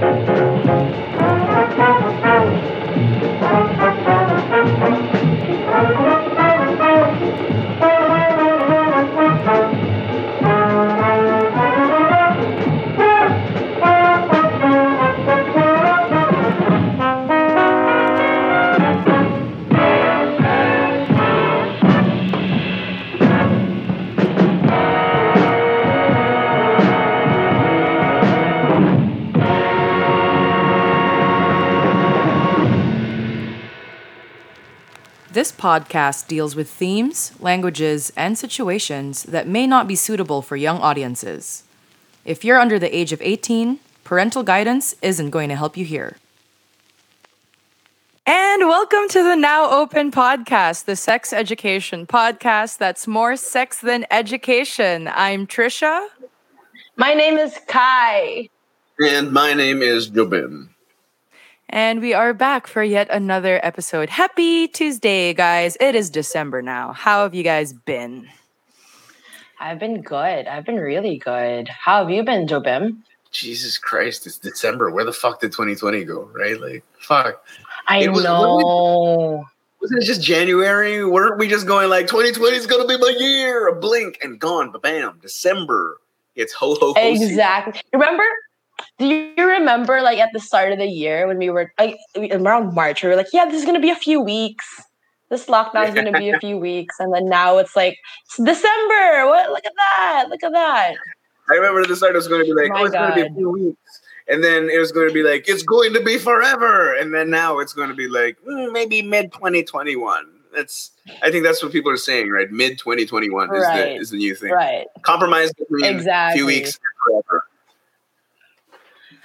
This podcast deals with themes, languages, and situations that may not be suitable for young audiences. If you're under the age of 18, parental guidance isn't going to help you here. And welcome to the Now Open podcast, the sex education podcast that's more sex than education. I'm Trisha. My name is Kai. And my name is Jobin. And we are back for yet another episode. Happy Tuesday, guys. It is December now. How have you guys been? I've been good. I've been really good. How have you been, Jobim? Jesus Christ, it's December. Where the fuck did 2020 go? Right? Like, fuck. I It was- know. Wasn't it just January? Weren't we just going like 2020 is gonna be my year? A blink and gone, but bam, December. It's ho ho ho. season. Exactly. Remember? Do you remember, like, at the start of the year when we were like around March, we were like, "Yeah, this is gonna be a few weeks. This lockdown is gonna be a few weeks," and then now it's like it's December. What? Look at that! Look at that! I remember at the start it was gonna be like, My oh, it's gonna be a few weeks. And then it was going to be like, it's going to be forever. And then now it's going to be like, mm, maybe mid 2021. That's, I think that's what people are saying, right? Mid 2021 is, the, is the new thing. Right. Compromise between a Exactly. few weeks and forever.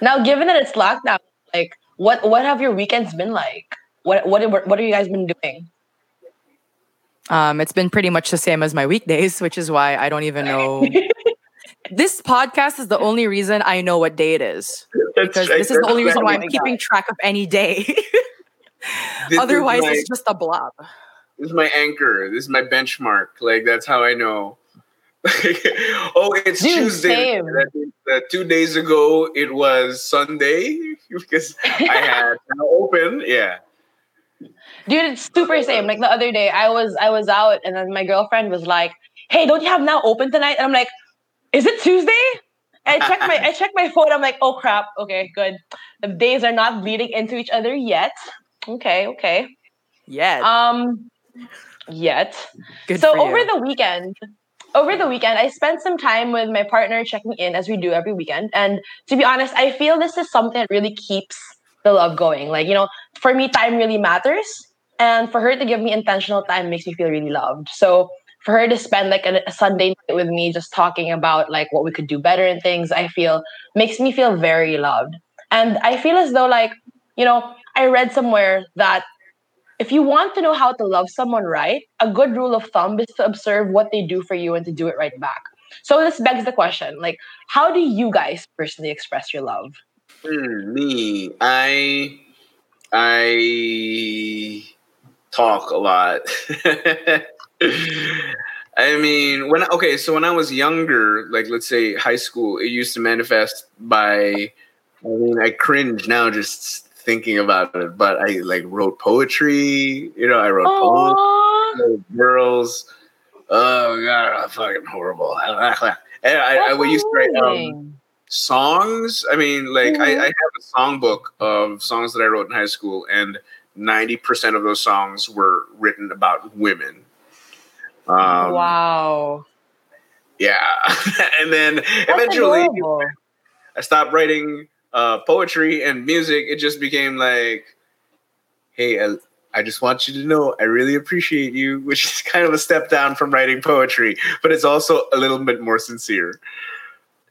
Now, given that it's lockdown, like, what what have your weekends been like? What what what have you guys been doing? Um, it's been pretty much the same as my weekdays, which is why I don't even know. this podcast is the only reason I know what day it is. That's Because right. this is the only reason why I'm keeping God. track of any day. Otherwise, my- it's just a blob. this is my anchor. This is my benchmark. Like that's how I know. oh, it's Dude, Tuesday. same. That means that two days ago it was Sunday because I had now open. Yeah. Dude, it's super same. Like the other day, I was I was out, and then my girlfriend was like, "Hey, don't you have now open tonight?" And I'm like, "Is it Tuesday?" And I checked my I checked my phone. I'm like, "Oh crap! Okay, good. The days are not bleeding into each other yet. Okay, okay. Yeah. Um, yet. Good so over you. the weekend over the weekend i spent some time with my partner checking in as we do every weekend. And to be honest i feel this is something that really keeps the love going. Like you know for me time really matters. And for her to give me intentional time makes me feel really loved. So for her to spend like a, a sunday night with me just talking about like what we could do better and things i feel makes me feel very loved. And i feel as though like you know i read somewhere that if you want to know how to love someone right, a good rule of thumb is to observe what they do for you and to do it right back. So this begs the question, like, how do you guys personally express your love? Hmm, me, I, I talk a lot. I mean, when okay, so when I was younger, like let's say high school, it used to manifest by. I mean, I cringe now just thinking about it, but I like wrote poetry. You know, I wrote poems. Aww, little girls. Oh god, I'm fucking horrible. And I, I, we used to write um, songs. I mean, like I, Mhm. I have a songbook of songs that I wrote in high school, and ninety percent of those songs were written about women. Um, wow, Yeah, and then that's eventually adorable. I stopped writing uh, poetry and music. It just became like, hey, I, I just want you to know I really appreciate you, which is kind of a step down from writing poetry, but it's also a little bit more sincere.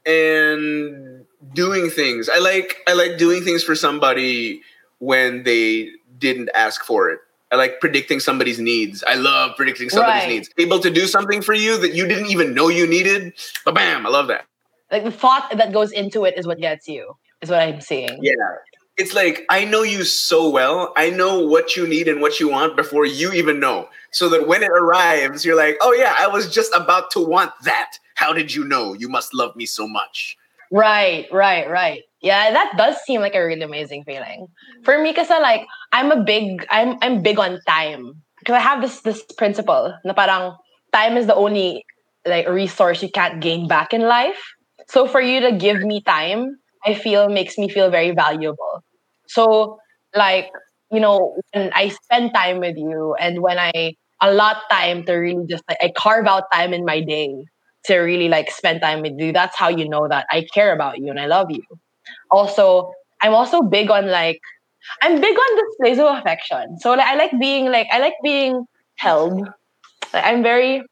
And doing things. I like I like doing things for somebody when they didn't ask for it. I like predicting somebody's needs. I love predicting somebody's Right. needs. Able to do something for you that you didn't even know you needed. But bam, I love that. Like the thought that goes into it is what gets you. Is what I'm seeing. Yeah. It's like I know you so well. I know what you need and what you want before you even know. So that when it arrives, you're like, "Oh yeah, I was just about to want that. How did you know? You must love me so much." Right, right, right. Yeah, that does seem like a really amazing feeling. For me, because like I'm a big, I'm I'm big on time. Because I have this this principle na parang time is the only like resource you can't gain back in life. So for you to give me time, I feel makes me feel very valuable. So like you know when I spend time with you and when I allot time to really just like I carve out time in my day to really like spend time with you. That's how you know that I care about you and I love you. Also, I'm also big on like I'm big on displays of affection. So like I like being like I like being held. Like, I'm very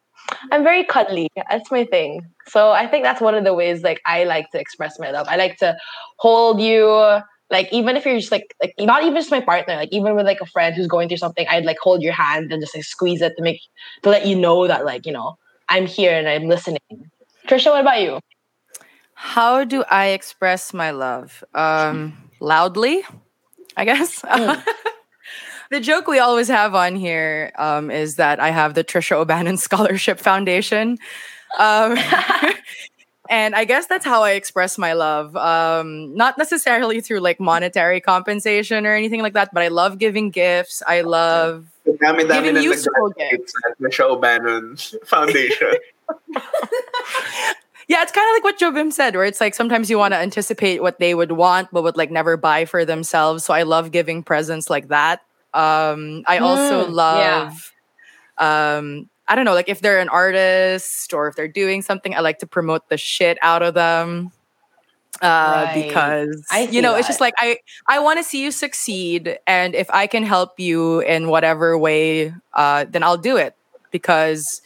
I'm very cuddly. That's my thing. So I think that's one of the ways like I like to express my love. I like to hold you. Like even if you're just like like not even just my partner, like even with like a friend who's going through something, I'd like hold your hand and just like squeeze it to make to let you know that like you know I'm here and I'm listening. Trisha, what about you? How do I express my love? Um, loudly, I guess. Mm. the joke we always have on here um, is that I have the Trisha O'Bannon Scholarship Foundation. Um, and I guess that's how I express my love. Um, not necessarily through like monetary compensation or anything like that, but I love giving gifts. I love dami, dami giving useful gifts. At Trisha O'Bannon Foundation. yeah, it's kind of like what Jobim said, where it's like sometimes you want to anticipate what they would want, but would like never buy for themselves. So I love giving presents like that. Um, I also mm, love, yeah. um, I don't know, like if they're an artist or if they're doing something, I like to promote the shit out of them. Uh, right. because you know, that. it's just like I I want to see you succeed, and if I can help you in whatever way, uh, then I'll do it because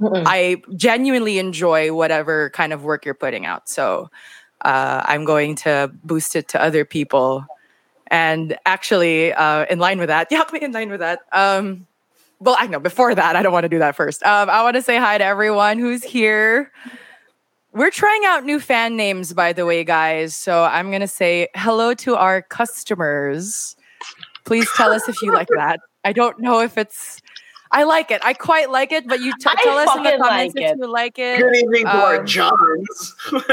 Mm-mm. I genuinely enjoy whatever kind of work you're putting out. So uh, I'm going to boost it to other people and actually, uh, in line with that, yeah, in line with that. Um, well, I know before that, I don't want to do that first. Um, I want to say hi to everyone who's here. We're trying out new fan names, by the way, guys. So I'm going to say hello to our customers. Please tell us if you like that. I don't know if it's. I like it. I quite like it, but you t- tell us in the comments like if you like it. Good evening um, to our Johns. customers.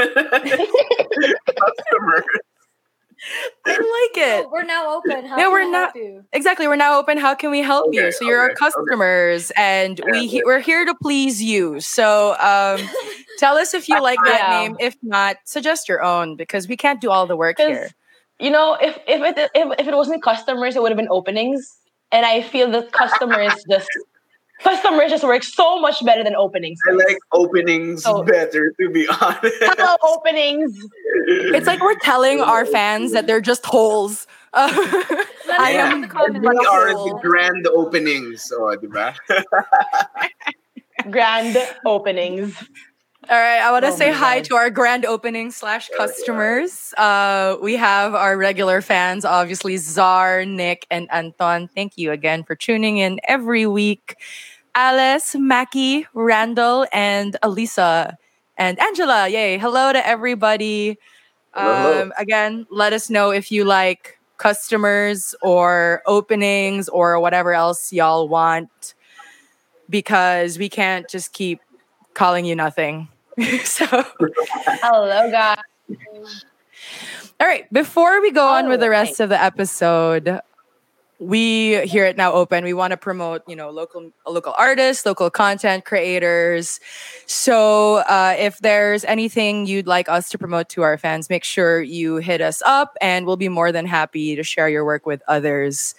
I like it. we're now open. How yeah, we're not exactly. We're now open. How can we help okay, you? So you're okay, our customers, okay. and yeah, we yeah. we're here to please you. So um, tell us if you like that yeah. name. If not, suggest your own because we can't do all the work here. You know, if if it if, if it wasn't customers, it would have been openings. And I feel that customers just Customers just work so much better than openings. I like openings so, better, to be honest. Hello, openings. It's like we're telling our fans that they're just holes. Uh, I am the we are the grand openings. Oh, diba? grand openings. All right, I want to oh say hi to our grand opening slash customers. Uh, we have our regular fans, obviously Czar, Nick, and Anton. Thank you again for tuning in every week. Alice, Mackie, Randall, and Elisa, and Angela. Yay! Hello to everybody. Um, again, let us know if you like customers or openings or whatever else y'all want, because we can't just keep calling you nothing. so, hello, guys. All right. Before we go oh, on with the rest of the episode, we here at Now Open, we want to promote, you know, local local artists, local content creators. So, uh, if there's anything you'd like us to promote to our fans, make sure you hit us up, and we'll be more than happy to share your work with others.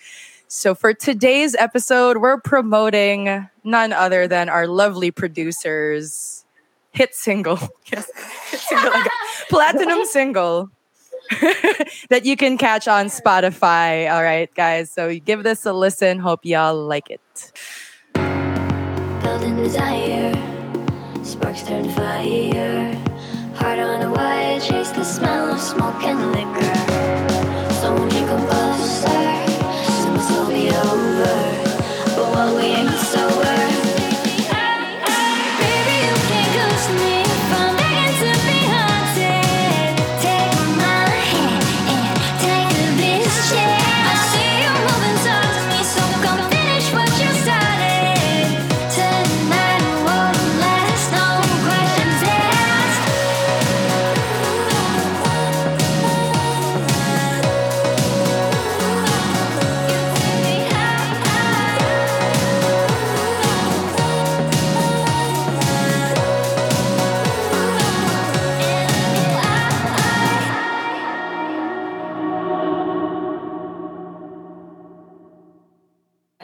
So, for today's episode, we're promoting none other than our lovely producers hit single. Yes, hit single, like platinum single that you can catch on Spotify. All right, guys. So give this a listen. Hope y'all like it. Building desire, sparks turn fire. Heart on a wire, chase the smell of smoke and liquor. Soon this will be over. But what we ain't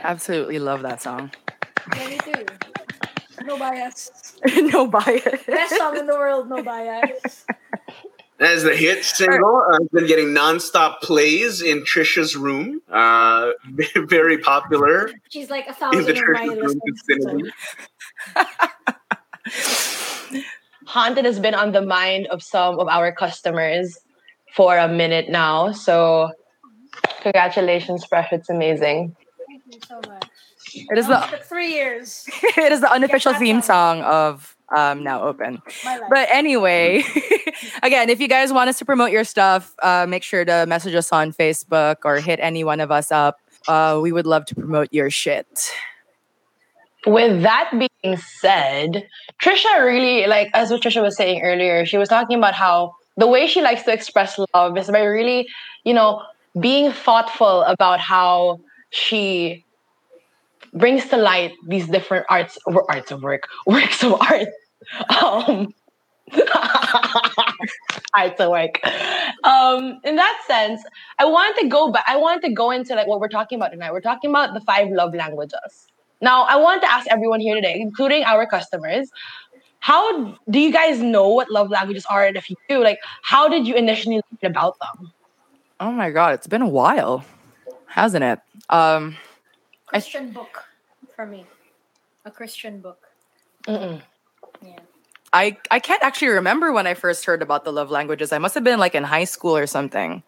Absolutely love that song. Me too. No bias. no bias. Best song in the world, no bias. As the hit single, uh, has been getting nonstop plays in Trisha's room. Uh, very popular She's like a in the my Trisha's room Haunted has been on the mind of some of our customers for a minute now. So congratulations, Fresh. It's amazing. Thank you so much. It is the three years. it is the unofficial theme song. song of um, Now Open. But anyway, again, if you guys want us to promote your stuff, uh, make sure to message us on Facebook or hit any one of us up. Uh, we would love to promote your shit. With that being said, Trisha really like as what Trisha was saying earlier, she was talking about how the way she likes to express love is by really, you know, being thoughtful about how she brings to light these different arts or arts of work, works of art. Um arts of work. Um, in that sense, I wanted to go back. I wanted to go into like what we're talking about tonight. We're talking about the five love languages. Now, I want to ask everyone here today, including our customers, how do you guys know what love languages are? And if you do, like, how did you initially learn about them? Oh my god, it's been a while, hasn't it? Um, Christian book for me. A Christian book. Mm-mm. Yeah. I I can't actually remember when I first heard about the love languages. I must have been like in high school or something.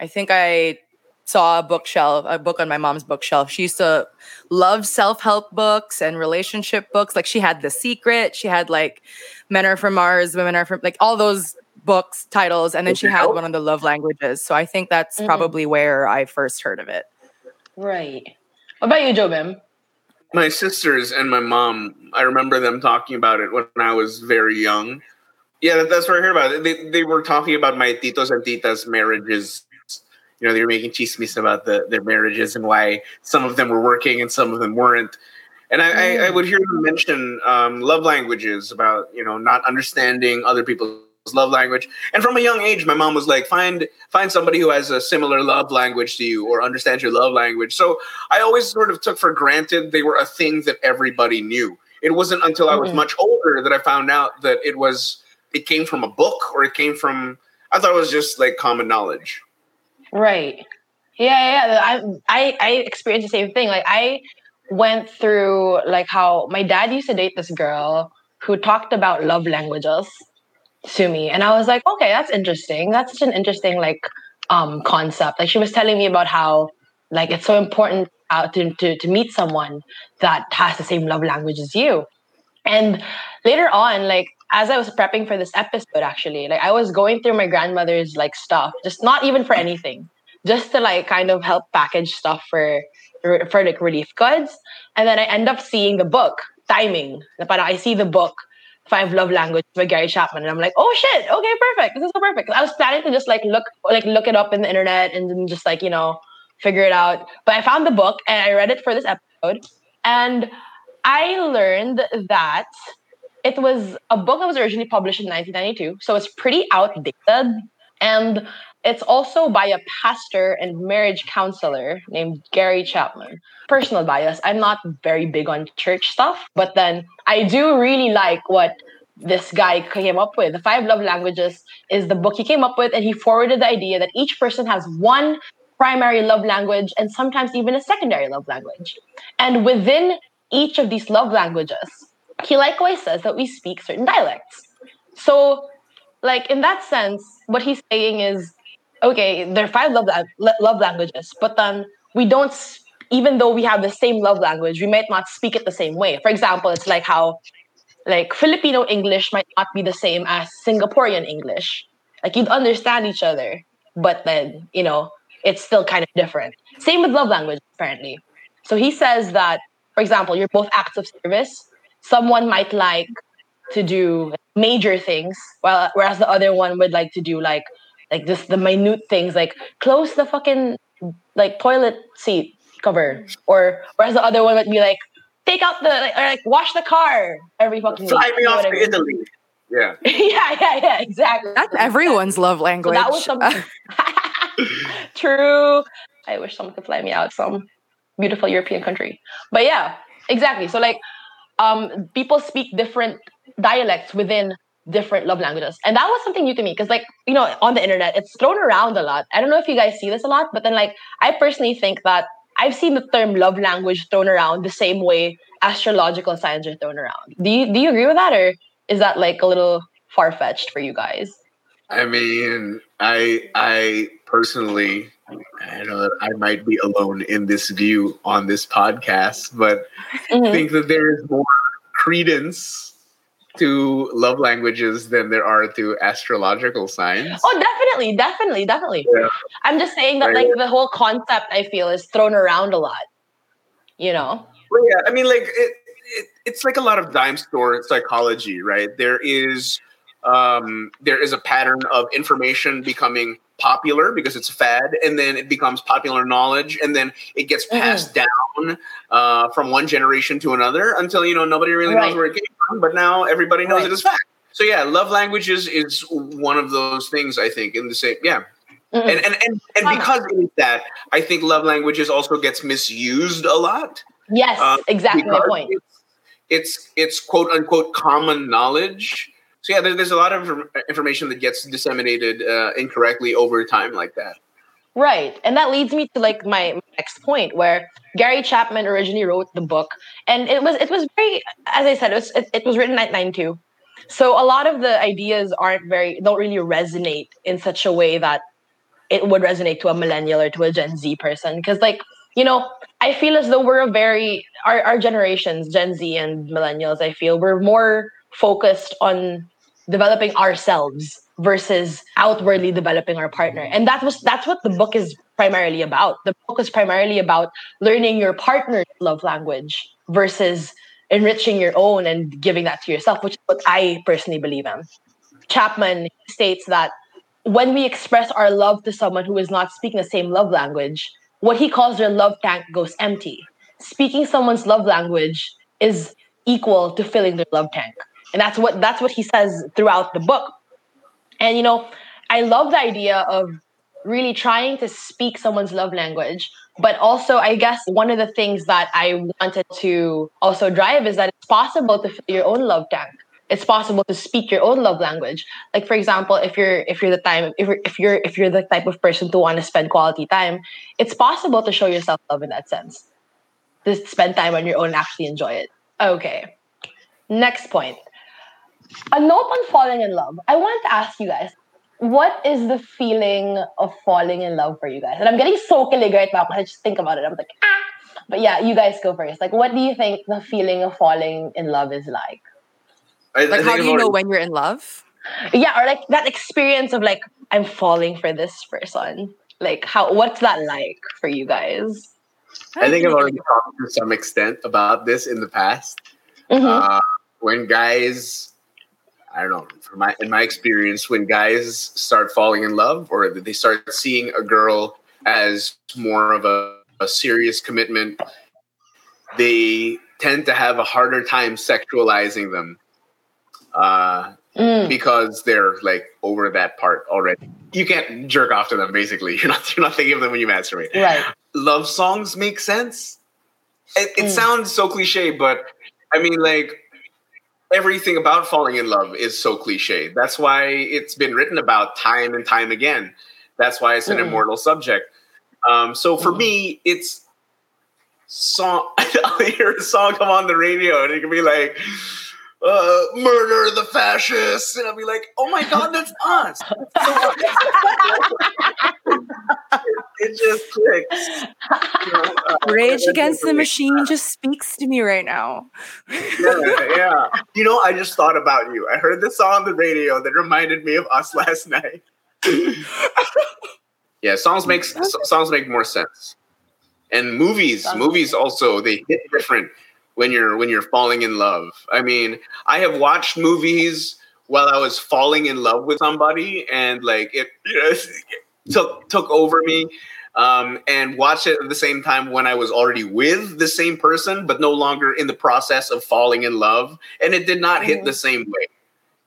I think I saw a bookshelf, a book on my mom's bookshelf. She used to love self-help books and relationship books. Like she had The Secret, she had like Men Are From Mars, Women Are From like all those books titles and then she had one on the love languages. So I think that's Mhm. probably where I first heard of it. Right. What about you, Jobim? My sisters and my mom, I remember them talking about it when I was very young. Yeah, that- that's what I heard about it. They, they were talking about my titos and titas marriages. You know, they were making chismes about the, their marriages and why some of them were working and some of them weren't. And I, I, I would hear them mention um, love languages about, you know, not understanding other people's love language. And from a young age, my mom was like, find find somebody who has a similar love language to you or understands your love language. So I always sort of took for granted they were a thing that everybody knew. It wasn't until I was Mhm. much older that I found out that it was it came from a book or it came from I thought it was just like common knowledge. Right. Yeah, yeah. I I I experienced the same thing. Like I went through like how my dad used to date this girl who talked about love languages to me, and I was like, okay, that's interesting. That's such an interesting like um concept. Like she was telling me about how like it's so important out to, to to meet someone that has the same love language as you. And later on, like as I was prepping for this episode, actually, like I was going through my grandmother's like stuff, just not even for anything, just to like kind of help package stuff for for like relief goods. And then I end up seeing the book, Timing. But I see the book, Five Love language by Gary Chapman, and I'm like, oh shit, okay, perfect. This is so perfect. I was planning to just like look like look it up in the internet and then just like you know figure it out. But I found the book and I read it for this episode, and I learned that it was a book that was originally published in 1992, so it's pretty outdated. And it's also by a pastor and marriage counselor named Gary Chapman. Personal bias, I'm not very big on church stuff, but then I do really like what this guy came up with. The Five Love Languages is the book he came up with, and he forwarded the idea that each person has one primary love language and sometimes even a secondary love language. And within each of these love languages, he likewise says that we speak certain dialects. So, like in that sense, what he's saying is, okay, there are five love la- love languages, but then we don't. Even though we have the same love language, we might not speak it the same way. For example, it's like how, like Filipino English might not be the same as Singaporean English. Like you'd understand each other, but then you know it's still kind of different. Same with love language, apparently. So he says that, for example, you're both acts of service. Someone might like to do major things, while whereas the other one would like to do like like just the minute things, like close the fucking like toilet seat cover, or whereas the other one would be like take out the like, or like wash the car every fucking Fly week. me You know off what I to mean? Italy. Yeah. yeah, yeah, yeah, exactly. That's everyone's love So language. that was something. True. I wish someone could fly me out some. beautiful European country. But yeah, exactly. So like um people speak different dialects within different love languages. And that was something new to me because like, you know, on the internet, it's thrown around a lot. I don't know if you guys see this a lot, but then like I personally think that I've seen the term love language thrown around the same way astrological signs are thrown around. Do you do you agree with that or is that like a little far fetched for you guys? I mean, I I personally I know that I might be alone in this view on this podcast, but Mhm. I think that there is more credence to love languages than there are to astrological signs. Oh, definitely, definitely, definitely. Yeah. I'm just saying that Right. like the whole concept I feel is thrown around a lot. You know? Well, yeah, I mean, like it, it, it's like a lot of dime store psychology, right? There is, um, there is a pattern of information becoming popular because it's a fad, and then it becomes popular knowledge, and then it gets Mhm. passed down uh, from one generation to another until you know nobody really Right. knows where it came from, but now everybody knows Right. it as fact. So yeah, love languages is one of those things I think in the same yeah Mhm. and and and, and Uh-huh. because is that i think love languages also gets misused a lot yes, uh, exactly my point. it's, it's it's quote unquote common knowledge so yeah there, there's a lot of information that gets disseminated uh, incorrectly over time like that Right. And that leads me to like my next point where Gary Chapman originally wrote the book and it was it was very as I said it was it, it was written at 92. So a lot of the ideas aren't very don't really resonate in such a way that it would resonate to a millennial or to a Gen Z person because like you know I feel as though we're a very our our generations Gen Z and millennials I feel we're more focused on developing ourselves versus outwardly developing our partner. And that was that's what the book is primarily about. The book is primarily about learning your partner's love language versus enriching your own and giving that to yourself which is what i personally believe in. Chapman states that when we express our love to someone who is not speaking the same love language what he calls their love tank goes empty. Speaking someone's love language is equal to filling their love tank and that's what that's what he says throughout the book. And you know i love the idea of really trying to speak someone's love language. But also i guess one of the things that i wanted to also drive is that it's possible to fill your own love tank. It's possible to speak your own love language. Like for example if you're if you're the time if you're if you're if you're the type of person to want to spend quality time it's possible to show yourself love in that sense. To spend time on your own and actually enjoy it. Okay. Next point a note on falling in love. I wanted to ask you guys, what is the feeling of falling in love for you guys? And I'm getting so kilig right now because I just think about it. I'm like, ah. But yeah, you guys go first. Like, what do you think the feeling of falling in love is like? I, I Like, think how do I've you know when you're in love? Yeah, or like that experience of like, I'm falling for this person. Like, how? What's that like for you guys? I think I've already talked to some extent about this in the past. Mhm. Uh, when guys, I don't know, from my in my experience, when guys start falling in love or they start seeing a girl as more of a, a serious commitment, they tend to have a harder time sexualizing them. Uh, Mm. because they're like over that part already. You can't jerk off to them. Basically, you're not you're not thinking of them when you masturbate. Right. Love songs make sense. It, it Mm. sounds so cliche, but I mean, like everything about falling in love is so cliche. That's why it's been written about time and time again. That's why it's an Mm. immortal subject. Um, so for Mm. me, it's song. I'll hear a song come on the radio, and it can be like uh, murder the fascists. And I'll be like, oh my God, that's us. it just clicks. You know, uh, Rage Against the Machine just speaks to me right now. Yeah, yeah. You know, I just thought about you. I heard this song on the radio that reminded me of us last night. yeah, songs make s- songs make more sense. And movies, movies also they hit different when you're when you're falling in love. I mean, I have watched movies while I was falling in love with somebody, and like it, you know, took took over me. Um, and watch it at the same time when I was already with the same person, but no longer in the process of falling in love. And it did not hit Mhm. the same way.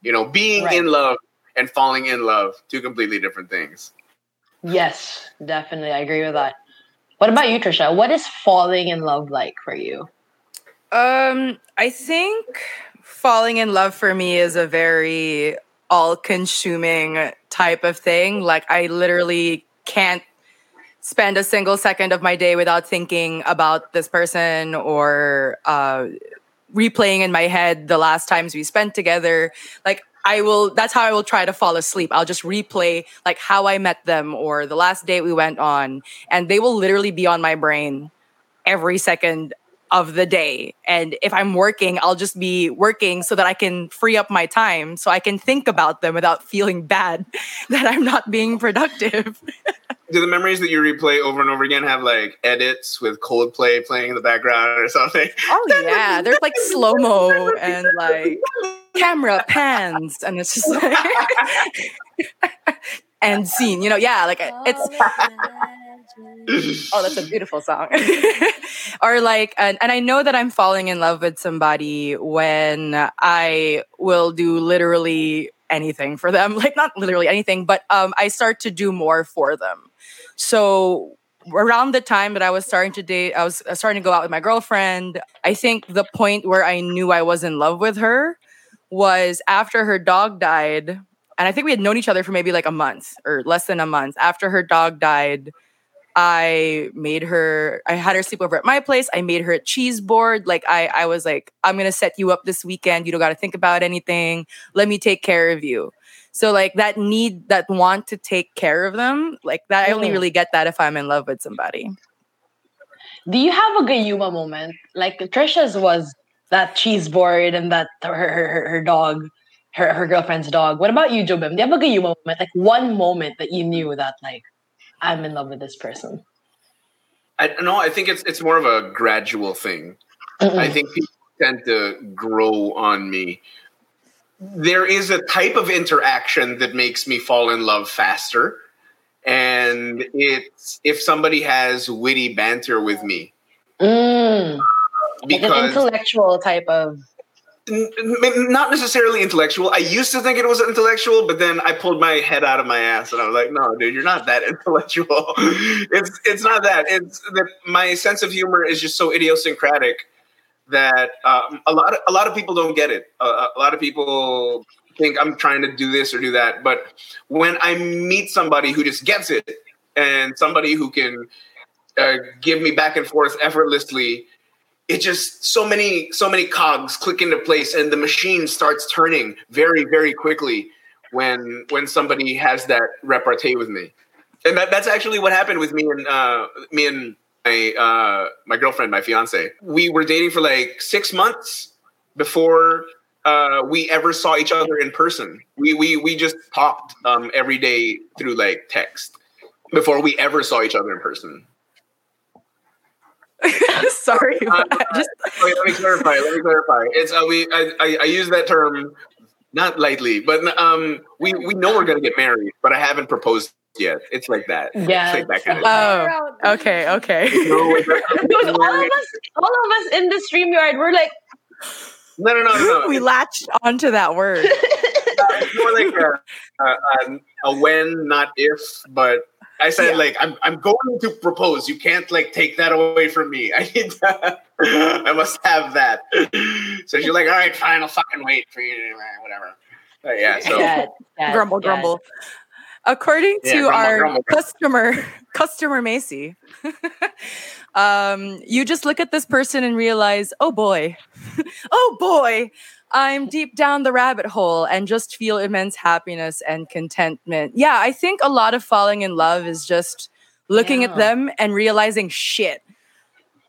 You know, being Right. in love and falling in love, two completely different things. Yes, definitely. I agree with that. What about you, Trisha? What is falling in love like for you? Um, I think falling in love for me is a very all-consuming type of thing. Like I literally can't spend a single second of my day without thinking about this person or uh, replaying in my head the last times we spent together. Like I will that's how I will try to fall asleep. I'll just replay like how I met them or the last date we went on and they will literally be on my brain every second of the day. And if I'm working, I'll just be working so that I can free up my time so I can think about them without feeling bad that I'm not being productive. Do the memories that you replay over and over again have like edits with Coldplay playing in the background or something? Oh yeah, there's like slow mo and like camera pans, and it's just like and scene. You know, yeah, like it's. Oh, Oh, that's a beautiful song. or like, and, and I know that I'm falling in love with somebody when I will do literally anything for them. Like not literally anything, but um, I start to do more for them. So around the time that I was starting to date, I was starting to go out with my girlfriend. I think the point where I knew I was in love with her was after her dog died. And I think we had known each other for maybe like a month or less than a month. After her dog died, I made her, I had her sleep over at my place. I made her a cheese board. Like I, I was like, I'm gonna set you up this weekend. You don't gotta think about anything. Let me take care of you. So like that need, that want to take care of them, like that I only really get that if I'm in love with somebody. Do you have a Gayuma moment? Like Trisha's was that cheese board and that her her, her, her dog, her, her girlfriend's dog. What about you, Jobim? Do you have a Gayuma moment? Like one moment that you knew that like I'm in love with this person. I no, I think it's it's more of a gradual thing. Mm-mm. I think people tend to grow on me. There is a type of interaction that makes me fall in love faster. And it's if somebody has witty banter with me. Mm, like an Because intellectual type of not necessarily intellectual. I used to think it was intellectual, but then I pulled my head out of my ass and I was like, "No, dude, you're not that intellectual. it's it's not that. It's that my sense of humor is just so idiosyncratic that um, a lot of a lot of people don't get it. Uh, a lot of people think I'm trying to do this or do that, but when I meet somebody who just gets it and somebody who can uh, give me back and forth effortlessly it just so many so many cogs click into place and the machine starts turning very very quickly when when somebody has that repartee with me. And that, that's actually what happened with me and uh, me and my uh, my girlfriend my fiance. We were dating for like six months before uh, we ever saw each other in person. We we we just talked um, every day through like text before we ever saw each other in person Sorry, Uh, just Wait, let me clarify. Let me clarify. It's uh, we. I, I, I use that term not lightly, but um, we we know we're gonna get married, but I haven't proposed yet. It's like that. Yeah. Like that kind of. Oh, okay, okay. No, it's like- Dude, all of us, all of us in the StreamYard, we're like, no, no, no, no. no. we latched onto that word. It's more like a, a, a, a when, not if. But I said Yeah. like I'm I'm going to propose. You can't like take that away from me. I need to, I must have that. So she's like, all right, fine. I'll fucking wait for you. To, whatever. But yeah. So. Dad, dad, grumble, dad. grumble. According Yeah, to grumble, our grumble. customer, customer Macy, um, you just look at this person and realize, oh boy, oh boy, I'm deep down the rabbit hole and just feel immense happiness and contentment. Yeah, I think a lot of falling in love is just looking at them and realizing, shit,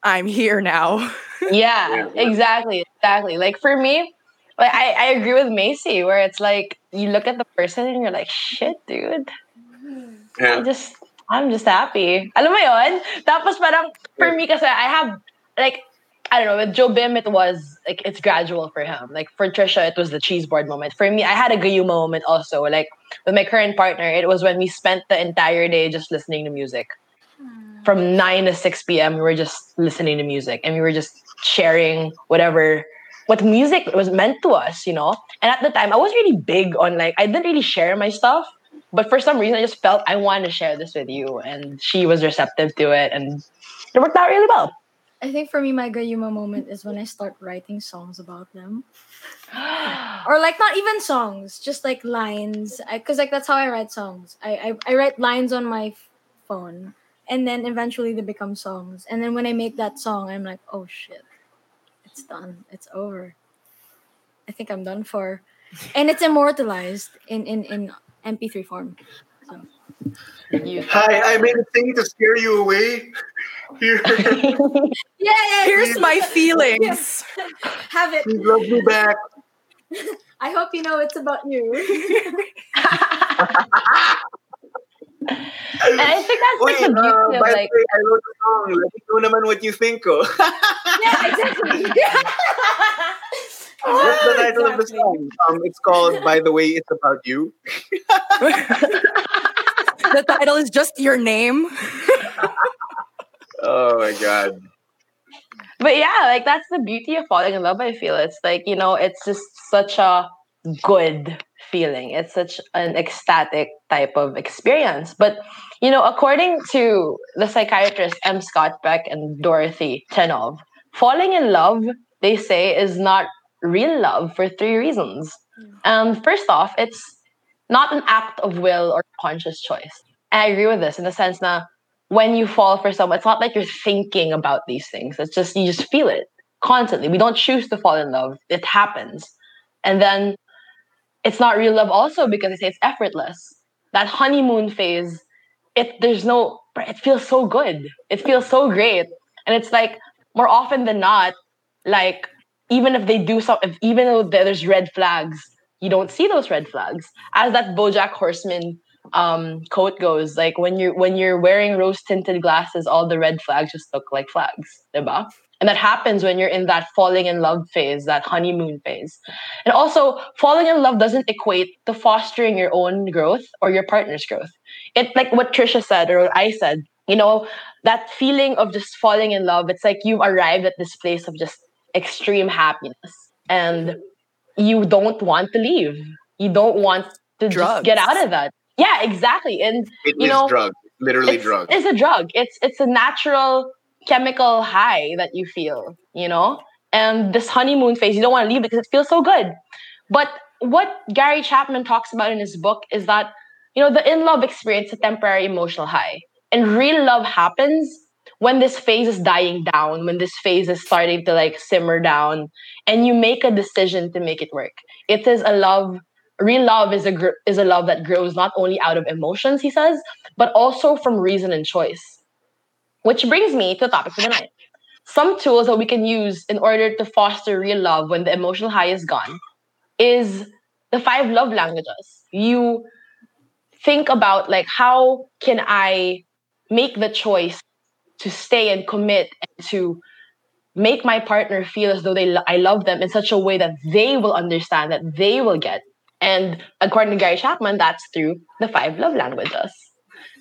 I'm here now. Yeah, Yeah. exactly, exactly. Like for me, like I, I agree with Macy, where it's like you look at the person and you're like, shit, dude, Yeah. I'm just, I'm just happy. Alam mo yon? Tapos parang, for me kasi, I have, like, I don't know, with Jobim, it was, like, it's gradual for him. Like, for Trisha, it was the cheese board moment. For me, I had a Gayuma moment also. Like, with my current partner, it was when we spent the entire day just listening to music. Hmm. From 9 to 6 p.m., we were just listening to music. And we were just sharing whatever, what music was meant to us, you know? And at the time, I was really big on, like, I didn't really share my stuff But for some reason, I just felt I wanted to share this with you, and she was receptive to it, and it worked out really well. I think for me, my Gayuma moment is when I start writing songs about them. or like not even songs, just like lines. Because like that's how I write songs. I, I, I write lines on my f- phone, and then eventually they become songs. And then when I make that song, I'm like, oh shit, it's done. It's over. I think I'm done for, and it's immortalized in in in MP3 form. So. You- Hi, I made a thing to scare you away. Here, Yeah, yeah. Here's my feelings. Have it. please love me back. I hope you know it's about you. and I think that's like Wait, the beauty uh, of by like the way, I wrote a song. Let me know naman what you think, oh. yeah, exactly. What's the title of the song? Um, it's called "By the Way, It's About You." The title is just your name. Oh my god! But yeah, like that's the beauty of falling in love. I feel it's like you know, it's just such a good feeling. It's such an ecstatic type of experience. But you know, according to the psychiatrist M. Scott Peck and Dorothy Tennov, falling in love, they say, is not real love for three reasons. Um, first off, it's not an act of will or conscious choice. And I agree with this in the sense that when you fall for someone, it's not like you're thinking about these things. It's just you just feel it constantly. We don't choose to fall in love. It happens. And then it's not real love also because they say it's effortless. That honeymoon phase, it there's no it feels so good. It feels so great. And it's like more often than not, like even if they do something, even though there's red flags, you don't see those red flags. As that BoJack Horseman um quote goes like when you're when you're wearing rose tinted glasses all the red flags just look like flags diba? and that happens when you're in that falling in love phase that honeymoon phase and also falling in love doesn't equate to fostering your own growth or your partner's growth it like what trisha said or i said you know that feeling of just falling in love it's like you've arrived at this place of just extreme happiness and you don't want to leave you don't want to just get out of that yeah, exactly. And It is You know, drug, literally it's, drug. it's a drug. It's it's a natural chemical high that you feel, you know? And this honeymoon phase, you don't want to leave because it feels so good. But what Gary Chapman talks about in his book is that, you know, the in love experience, a temporary emotional high. And real love happens when this phase is dying down, when this phase is starting to like simmer down, and you make a decision to make it work. It is a love real love is a gr- is a love that grows not only out of emotions he says but also from reason and choice. Which brings me to the topic for the night some tools that we can use in order to foster real love when the emotional high is gone is the five love languages. You think about like how can i make the choice to stay and commit and to make my partner feel as though they I love them in such a way that they will understand that they will get and according to Gary Chapman, that's through the five love languages.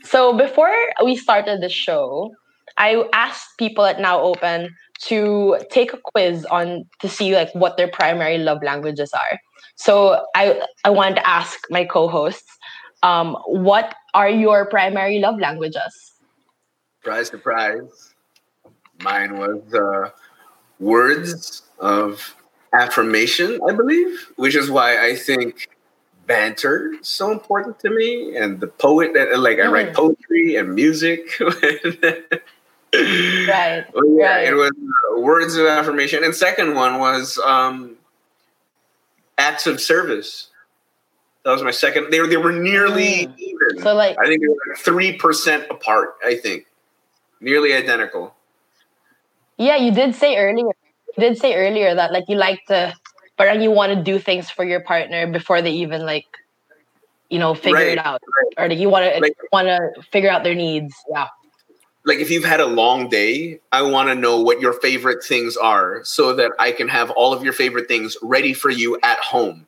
So before we started the show, I asked people at Now Open to take a quiz on to see like what their primary love languages are. So I I wanted to ask my co-hosts, um, what are your primary love languages? Surprise, surprise. Mine was uh, words of affirmation, I believe, which is why I think banter is so important to me. And the poet, uh, like I write Mm. poetry and music. Right. Well, yeah, right. it was uh, words of affirmation. And second one was um, acts of service. That was my second. They were they were nearly Mm. even. So like I think they were three percent apart. I think nearly identical. Yeah, you did say earlier. You did say earlier that like you like to, but you want to do things for your partner before they even like, you know, figure Right, it out, right. or like you want to Like- want to figure out their needs. Yeah, Like if you've had a long day, I want to know what your favorite things are, so that I can have all of your favorite things ready for you at home.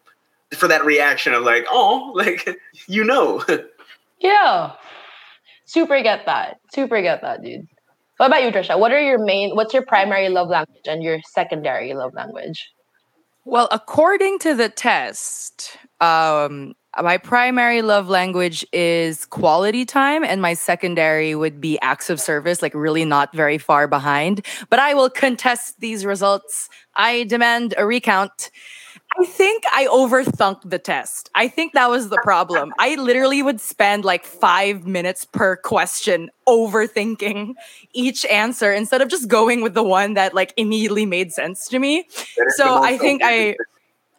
For that reaction of like, oh, like you know. yeah. Super get that. Super get that, dude. What about you, Trisha? What are your main? What's your primary love language and your secondary love language? Well, according to the test, um, my primary love language is quality time, and my secondary would be acts of service, like really not very far behind. But I will contest these results. I demand a recount. I think I overthunk the test. I think that was the problem. I literally would spend like five minutes per question overthinking each answer instead of just going with the one that like immediately made sense to me. So I think I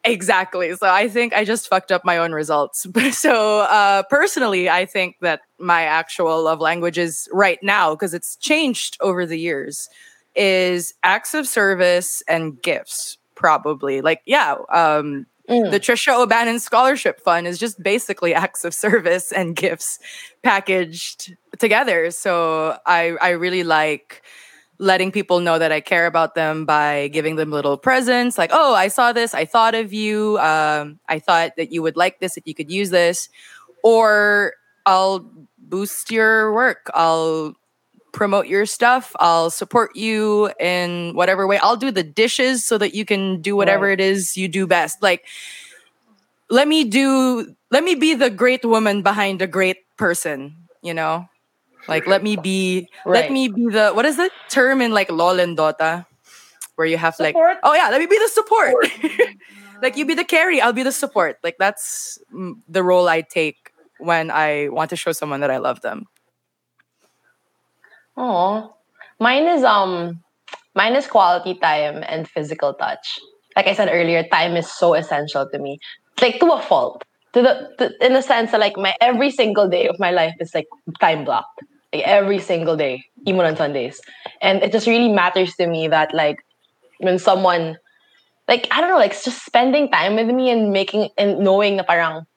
exactly. So I think I just fucked up my own results. so uh, personally, I think that my actual love language is right now because it's changed over the years is acts of service and gifts probably. Like, yeah, um, mm. the Trisha O'Bannon Scholarship Fund is just basically acts of service and gifts packaged together. So I I really like letting people know that I care about them by giving them little presents like, oh, I saw this, I thought of you, um, I thought that you would like this if you could use this. Or I'll boost your work. I'll promote your stuff. I'll support you in whatever way. I'll do the dishes so that you can do whatever right. it is you do best. Like, let me do, let me be the great woman behind a great person, you know? Like, let me be, right. let me be the, what is the term in like LOL and Dota? Where you have support? like, oh yeah, let me be the support. support. like, you be the carry, I'll be the support. Like, that's the role I take when I want to show someone that I love them. Oh, mine is um, mine is quality time and physical touch. Like I said earlier, time is so essential to me. Like to a fault. To the to, in the sense that like my every single day of my life is like time blocked. Like every single day, even on Sundays. And it just really matters to me that like when someone like I don't know, like just spending time with me and making and knowing na parang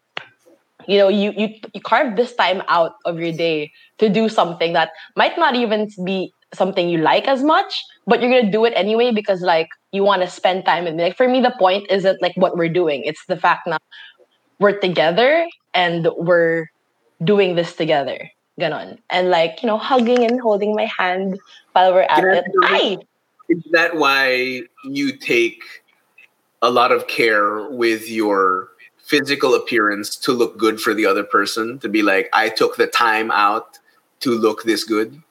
you know you you you carve this time out of your day to do something that might not even be something you like as much but you're gonna do it anyway because like you want to spend time with me. Like for me the point isn't like what we're doing. It's the fact that we're together and we're doing this together. Ganon. And like you know hugging and holding my hand while we're at it. is that why you take a lot of care with your physical appearance to look good for the other person to be like i took the time out to look this good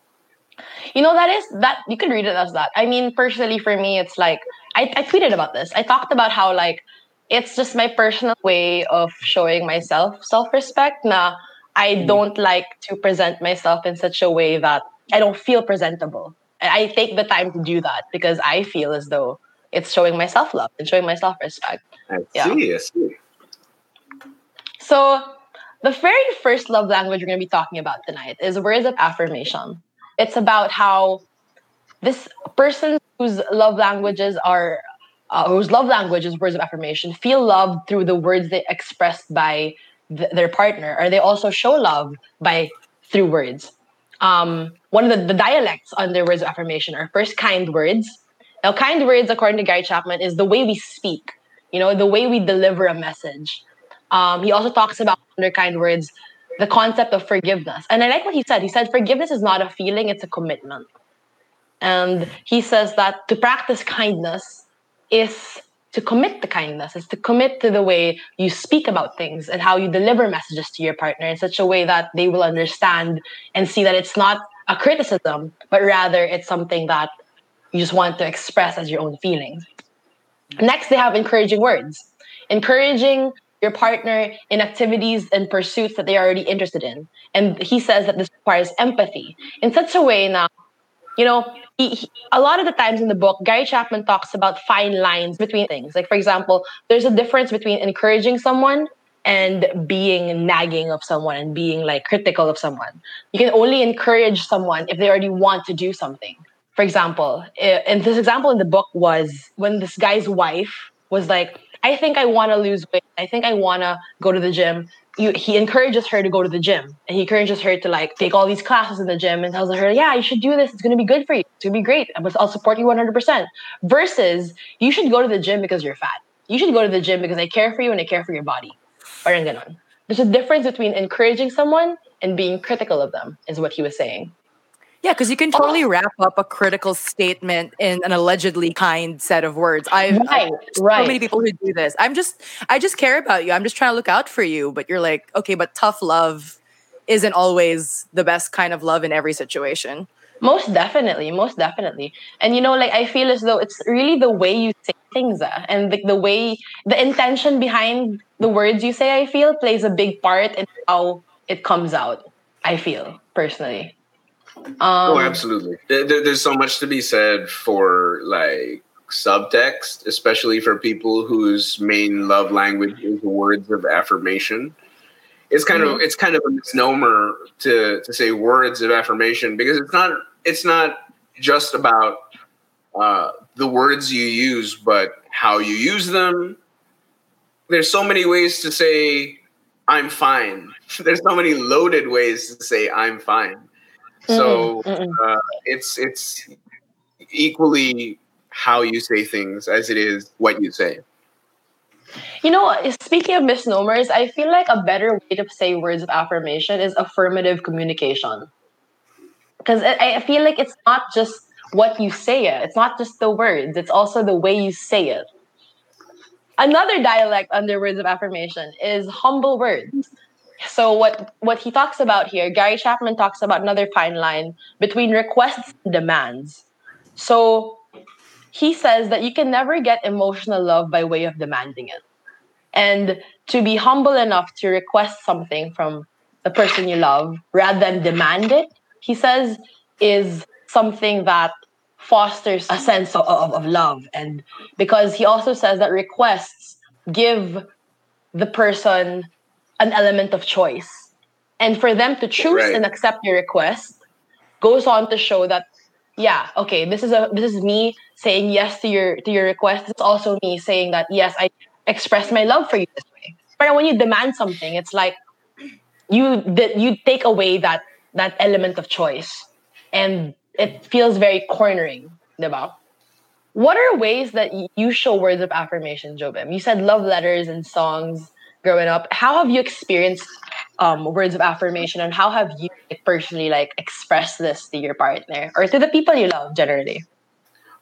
you know that is that you can read it as that i mean personally for me it's like I, I tweeted about this i talked about how like it's just my personal way of showing myself self-respect now i mm. don't like to present myself in such a way that i don't feel presentable i take the time to do that because i feel as though it's showing myself love and showing my self-respect I yeah. see, I see. So, the very first love language we're going to be talking about tonight is words of affirmation. It's about how this person whose love languages are uh, whose love language is words of affirmation feel loved through the words they express by th- their partner or they also show love by through words. Um, one of the, the dialects under words of affirmation are first kind words. Now kind words according to gary chapman is the way we speak you know the way we deliver a message um, he also talks about under kind words the concept of forgiveness. And I like what he said. He said forgiveness is not a feeling, it's a commitment. And he says that to practice kindness is to commit to kindness, is to commit to the way you speak about things and how you deliver messages to your partner in such a way that they will understand and see that it's not a criticism, but rather it's something that you just want to express as your own feelings. Next, they have encouraging words. Encouraging your partner in activities and pursuits that they are already interested in. And he says that this requires empathy in such a way now, you know, he, he, a lot of the times in the book, Gary Chapman talks about fine lines between things. Like, for example, there's a difference between encouraging someone and being nagging of someone and being like critical of someone. You can only encourage someone if they already want to do something. For example, eh, and this example in the book was when this guy's wife was like, I think I want to lose weight. I think I want to go to the gym. You, he encourages her to go to the gym and he encourages her to like take all these classes in the gym and tells her, yeah, you should do this. It's going to be good for you. It's going to be great. I'll support you 100%. Versus you should go to the gym because you're fat. You should go to the gym because I care for you and I care for your body. There's a difference between encouraging someone and being critical of them, is what he was saying. Yeah, because you can totally wrap up a critical statement in an allegedly kind set of words. I've, Right, I've so many people who do this. I'm just, I just care about you. I'm just trying to look out for you. But you're like, okay, but tough love isn't always the best kind of love in every situation. Most definitely, most definitely. And you know, like I feel as though it's really the way you say things, uh, and the, the way, the intention behind the words you say. I feel plays a big part in how it comes out. I feel personally. Um, oh, absolutely. There, there- there's so much to be said for like subtext, especially for people whose main love language is words of affirmation. It's kind of it's kind of a misnomer to to say words of affirmation because it's not it's not just about uh, the words you use, but how you use them. There's so many ways to say I'm fine. There's so many loaded ways to say I'm fine. So uh, it's it's equally how you say things as it is what you say. You know, speaking of misnomers, I feel like a better way to say words of affirmation is affirmative communication. Because I I feel like it's not just what you say it, it's not just the words, it's also the way you say it. Another dialect under words of affirmation is humble words. So what what he talks about here, Gary Chapman talks about another fine line between requests and demands. So he says that you can never get emotional love by way of demanding it. And to be humble enough to request something from the person you love rather than demand it, he says, is something that fosters a sense of, of, of love. And because he also says that requests give the person an element of choice. And for them to choose Right. and accept your request goes on to show that yeah okay this is a this is me saying yes to your to your request it's also me saying that yes i express my love for you this way but when you demand something it's like you that you take away that that element of choice and it feels very cornering diba? what are ways that you show words of affirmation jobim you said love letters and songs growing up how have you experienced um, words of affirmation and how have you like, personally like expressed this to your partner or to the people you love generally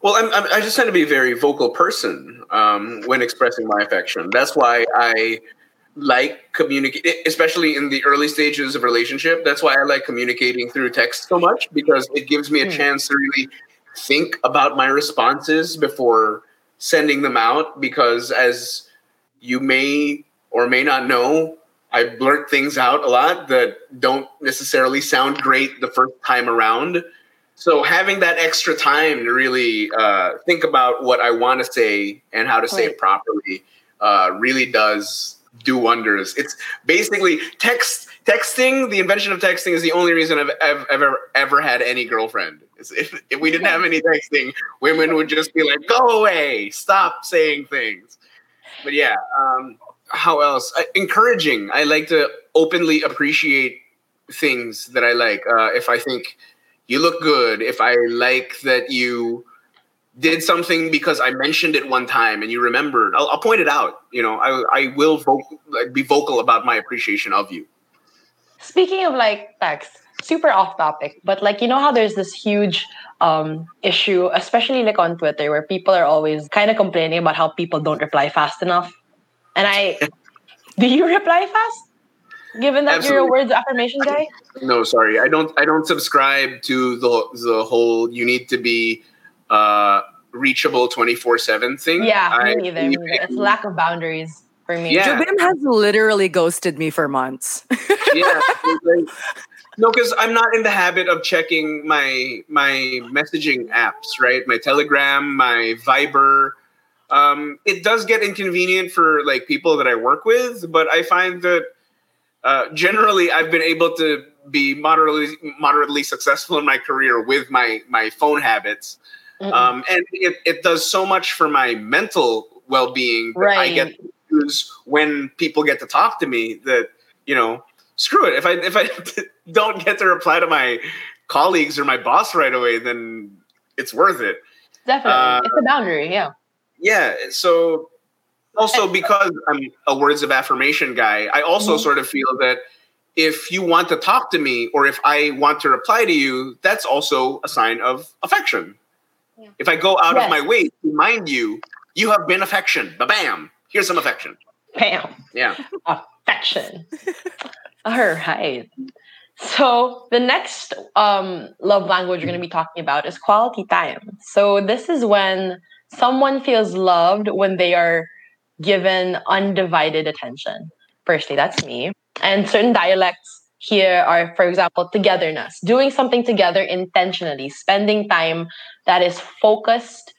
Well, I'm, I'm, I just tend to be a very vocal person um, when expressing my affection. That's why I like communicate, especially in the early stages of relationship. That's why I like communicating through text so much because it gives me a Hmm. chance to really think about my responses before sending them out. Because as you may or may not know, I blurt things out a lot that don't necessarily sound great the first time around. So having that extra time to really uh, think about what I want to say and how to say it properly uh, really does do wonders. It's basically text texting. The invention of texting is the only reason I've, I've ever ever had any girlfriend. If, if we didn't have any texting, women would just be like, "Go away, stop saying things." But yeah, um, how else? Uh, encouraging. I like to openly appreciate things that I like. Uh, if I think you look good, if I like that you did something because I mentioned it one time and you remembered, I'll, I'll point it out. You know, I, I will vocal, like, be vocal about my appreciation of you. Speaking of like text, super off topic, but like you know how there's this huge um issue, especially like on Twitter, where people are always kind of complaining about how people don't reply fast enough. And I do you reply fast? Given that you're a words affirmation guy? No, sorry, I don't. I don't subscribe to the the whole "you need to be uh, reachable twenty four seven" thing. Yeah, I me neither. me neither. It's lack of boundaries for me. Yeah. Jobim has literally ghosted me for months. yeah. like- no, because I'm not in the habit of checking my my messaging apps, right? My Telegram, my Viber. Um, it does get inconvenient for like people that I work with, but I find that uh, generally I've been able to be moderately moderately successful in my career with my my phone habits. Um, and it, it does so much for my mental well being that I get to use when people get to talk to me that, you know, screw it. If I if I don't get to reply to my colleagues or my boss right away, then it's worth it. Definitely. uh, it's a boundary, yeah. Yeah. So also because I'm a words of affirmation guy, I also Mhm. sort of feel that if you want to talk to me or if I want to reply to you, that's also a sign of affection. Yeah. If I go out Yes. of my way to remind you, you have been affection. Bam. Here's some affection. Bam. Yeah. affection. All right. So the next um, love language we're going to be talking about is quality time. So this is when someone feels loved when they are given undivided attention. Firstly, that's me. And certain dialects here are, for example, togetherness, doing something together intentionally, spending time that is focused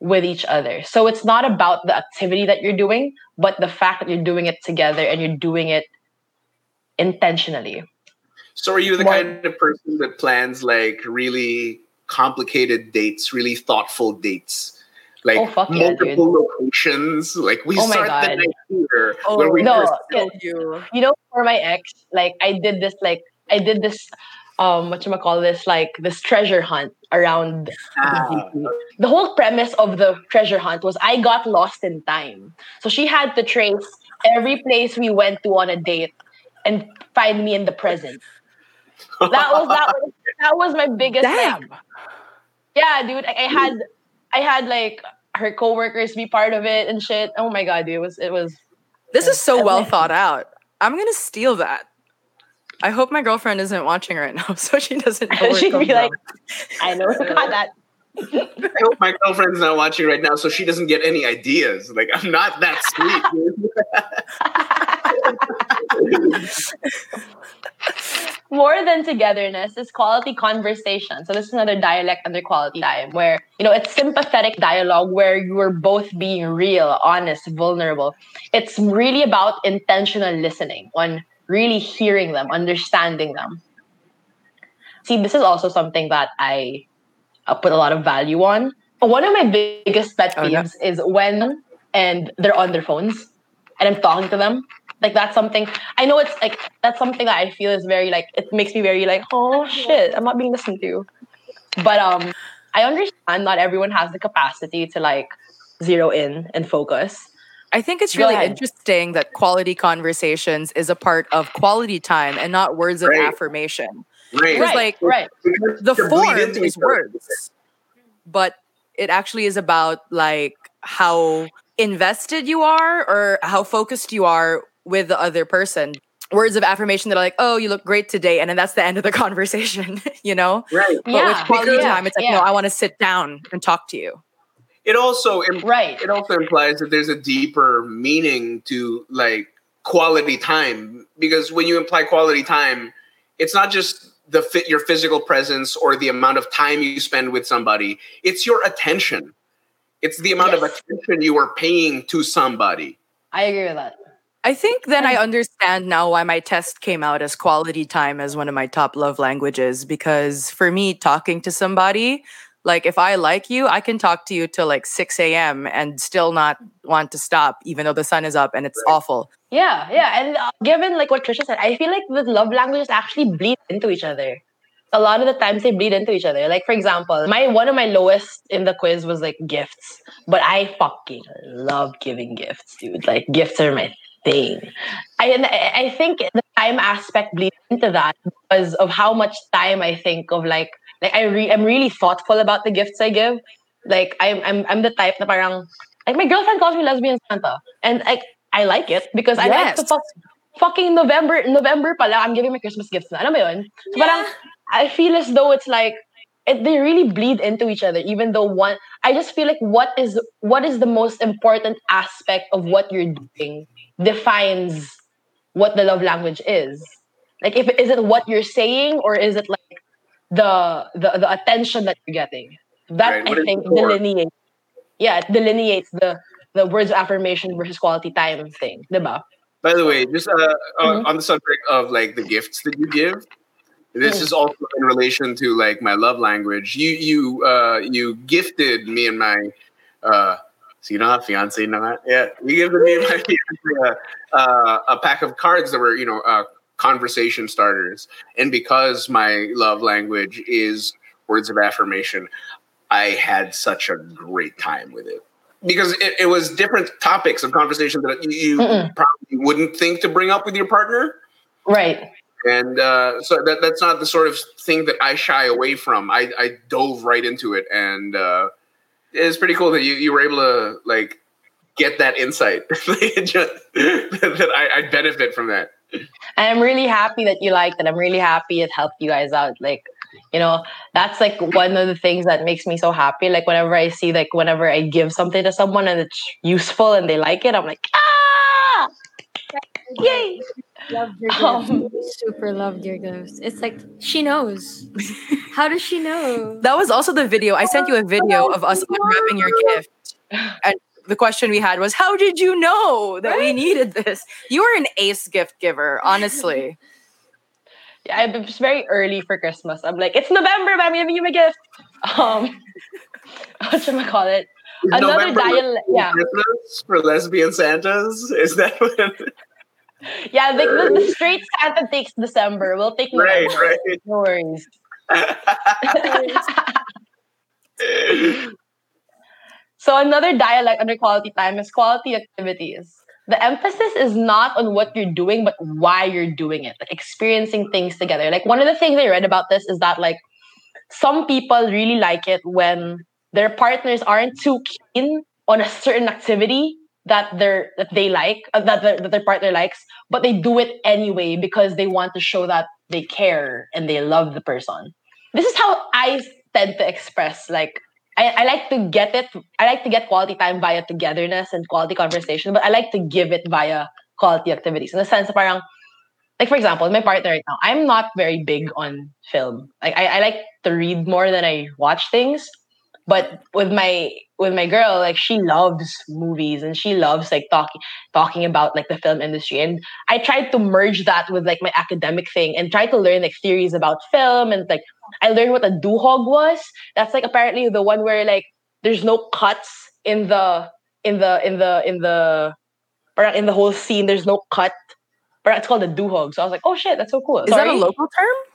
with each other. So it's not about the activity that you're doing, but the fact that you're doing it together and you're doing it intentionally. So are you the Well- kind of person that plans like really complicated dates, really thoughtful dates? Like Oh, fuck yeah, multiple locations. Like we Oh start the God. night here Oh, where we no. you. You know, for my ex, like I did this, like I did this, um, what you call this, like this treasure hunt around Ah, the whole premise of the treasure hunt was I got lost in time. So she had to trace every place we went to on a date and find me in the present. That was that was that was my biggest like, Damn. yeah, dude. I, I had I had like her coworkers be part of it and shit. Oh my god, dude. It was it was This is so well thought out. I'm gonna steal that. I hope my girlfriend isn't watching right now, so she doesn't know where She'd comes be like. I know got that. I hope my girlfriend's not watching right now so she doesn't get any ideas. Like I'm not that sweet. More than togetherness is quality conversation. So this is another dialect under quality time where, you know, it's sympathetic dialogue where you are both being real, honest, vulnerable. It's really about intentional listening, on really hearing them, understanding them. See, this is also something that I uh, put a lot of value on. One of my biggest pet Oh, peeves is when and they're on their phones and I'm talking to them. Like that's something I know it's like that's something that I feel is very like it makes me very like, oh shit, I'm not being listened to. But um I understand not everyone has the capacity to like zero in and focus. I think it's really interesting that quality conversations is a part of quality time and not words of Right. affirmation. Right. Because, like, right. The To form is words, but it actually is about like how invested you are or how focused you are with the other person. Words of affirmation that are like, "Oh, you look great today," and then that's the end of the conversation. you know. Right. But Yeah, with quality because- time, it's like, yeah. no, I want to sit down and talk to you. It also im- Right. it also implies that there's a deeper meaning to like quality time because when you imply quality time, it's not just the fit your physical presence or the amount of time you spend with somebody. It's your attention. It's the amount of attention you are paying to somebody. I agree with that. I think then I understand now why my test came out as quality time as one of my top love languages. Because for me, talking to somebody, like if I like you, I can talk to you till like 6 a.m. and still not want to stop, even though the sun is up and it's awful. Yeah, yeah. And uh, given like what Trisha said, I feel like the love languages actually bleed into each other. A lot of the times they bleed into each other. Like for example, my one of my lowest in the quiz was like gifts, but I fucking love giving gifts, dude. Like gifts are my thing. I and I think the time aspect bleeds into that because of how much time I think of like like I re- I'm really thoughtful about the gifts I give. Like I'm I'm I'm the type na parang like my girlfriend calls me lesbian Santa, and like I like it because I like to fuck, fucking November November pala I'm giving my Christmas gifts na. Alam mo yun? So parang I feel as though it's like it, they really bleed into each other even though one I just feel like what is what is the most important aspect of what you're doing defines what the love language is. Like if is it what you're saying or is it like the the, the attention that you're getting? That Right, I think delineates yeah, it delineates the the words of affirmation versus quality time thing, diba? By the way, just uh, uh, Mhm. on the subject of like the gifts that you give, this Mm. is also in relation to like my love language. You you uh, you gifted me and my uh, so you don't have fiance nga? Yeah, you give me my fiance uh, uh, a pack of cards that were you know uh, conversation starters, and because my love language is words of affirmation, I had such a great time with it because it, it was different topics of conversation that you, Mm-mm. probably wouldn't think to bring up with your partner. Right. And uh, so that that's not the sort of thing that I shy away from. I, I dove right into it, and uh, it's pretty cool that you, you were able to like get that insight that I, I benefit from that. And I'm really happy that you liked it. I'm really happy it helped you guys out. Like, you know, that's like one of the things that makes me so happy. Like whenever I see like whenever I give something to someone and it's useful and they like it, I'm like, ah, yay! Loved your gifts. Um, Super loved your gifts. It's like she knows. How does she know? That was also the video. I sent you a video of us unwrapping your gift. And the question we had was, How did you know that we needed this? You were an ace gift giver, honestly. Yeah, I- it was very early for Christmas. I'm like, it's November, but I'm giving you my gift. Um, what should I call it? Is Another November dial- yeah. Christmas for lesbian Santas. Is that what? Yeah, like the, the straight Santa takes December. We'll take Right, November. right. No worries. So another dialect under quality time is quality activities. The emphasis is not on what you're doing, but why you're doing it, like experiencing things together. Like one of the things I read about this is that like some people really like it when their partners aren't too keen on a certain activity that they're that they like uh, that their, that their partner likes, but they do it anyway because they want to show that they care and they love the person. This is how I tend to express like I, I like to get it. I like to get quality time via togetherness and quality conversation, but I like to give it via quality activities. In the sense of parang, like for example, my partner right now, I'm not very big on film. Like I, I like to read more than I watch things. But with my with my girl, like she loves movies and she loves like talking talking about like the film industry. And I tried to merge that with like my academic thing and try to learn like theories about film and like I learned what a duhog was. That's like apparently the one where like there's no cuts in the in the in the in the in the whole scene. There's no cut. But it's called a duhog. So I was like, oh shit, that's so cool. Is that a local term?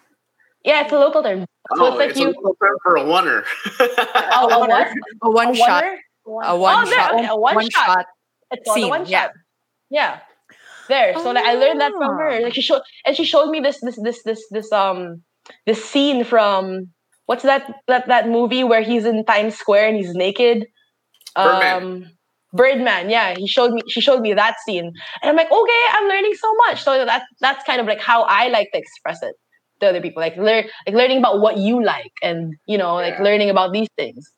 Yeah, it's a local term. So oh, it's like it's you a local term for a oneer. oh, a what? A one A shot. oneer? A one there, shot. okay, a one shot. It's a scene, one yeah. shot. Yeah. There. So like I learned that from her. Like she showed and she showed me this this this this this um this scene from what's that that that movie where he's in Times Square and he's naked? Birdman. Um Birdman, yeah. He showed me she showed me that scene. And I'm like, okay, I'm learning so much. So that's that's kind of like how I like to express it to other people. Like learn like learning about what you like and you know, like Yeah. learning about these things.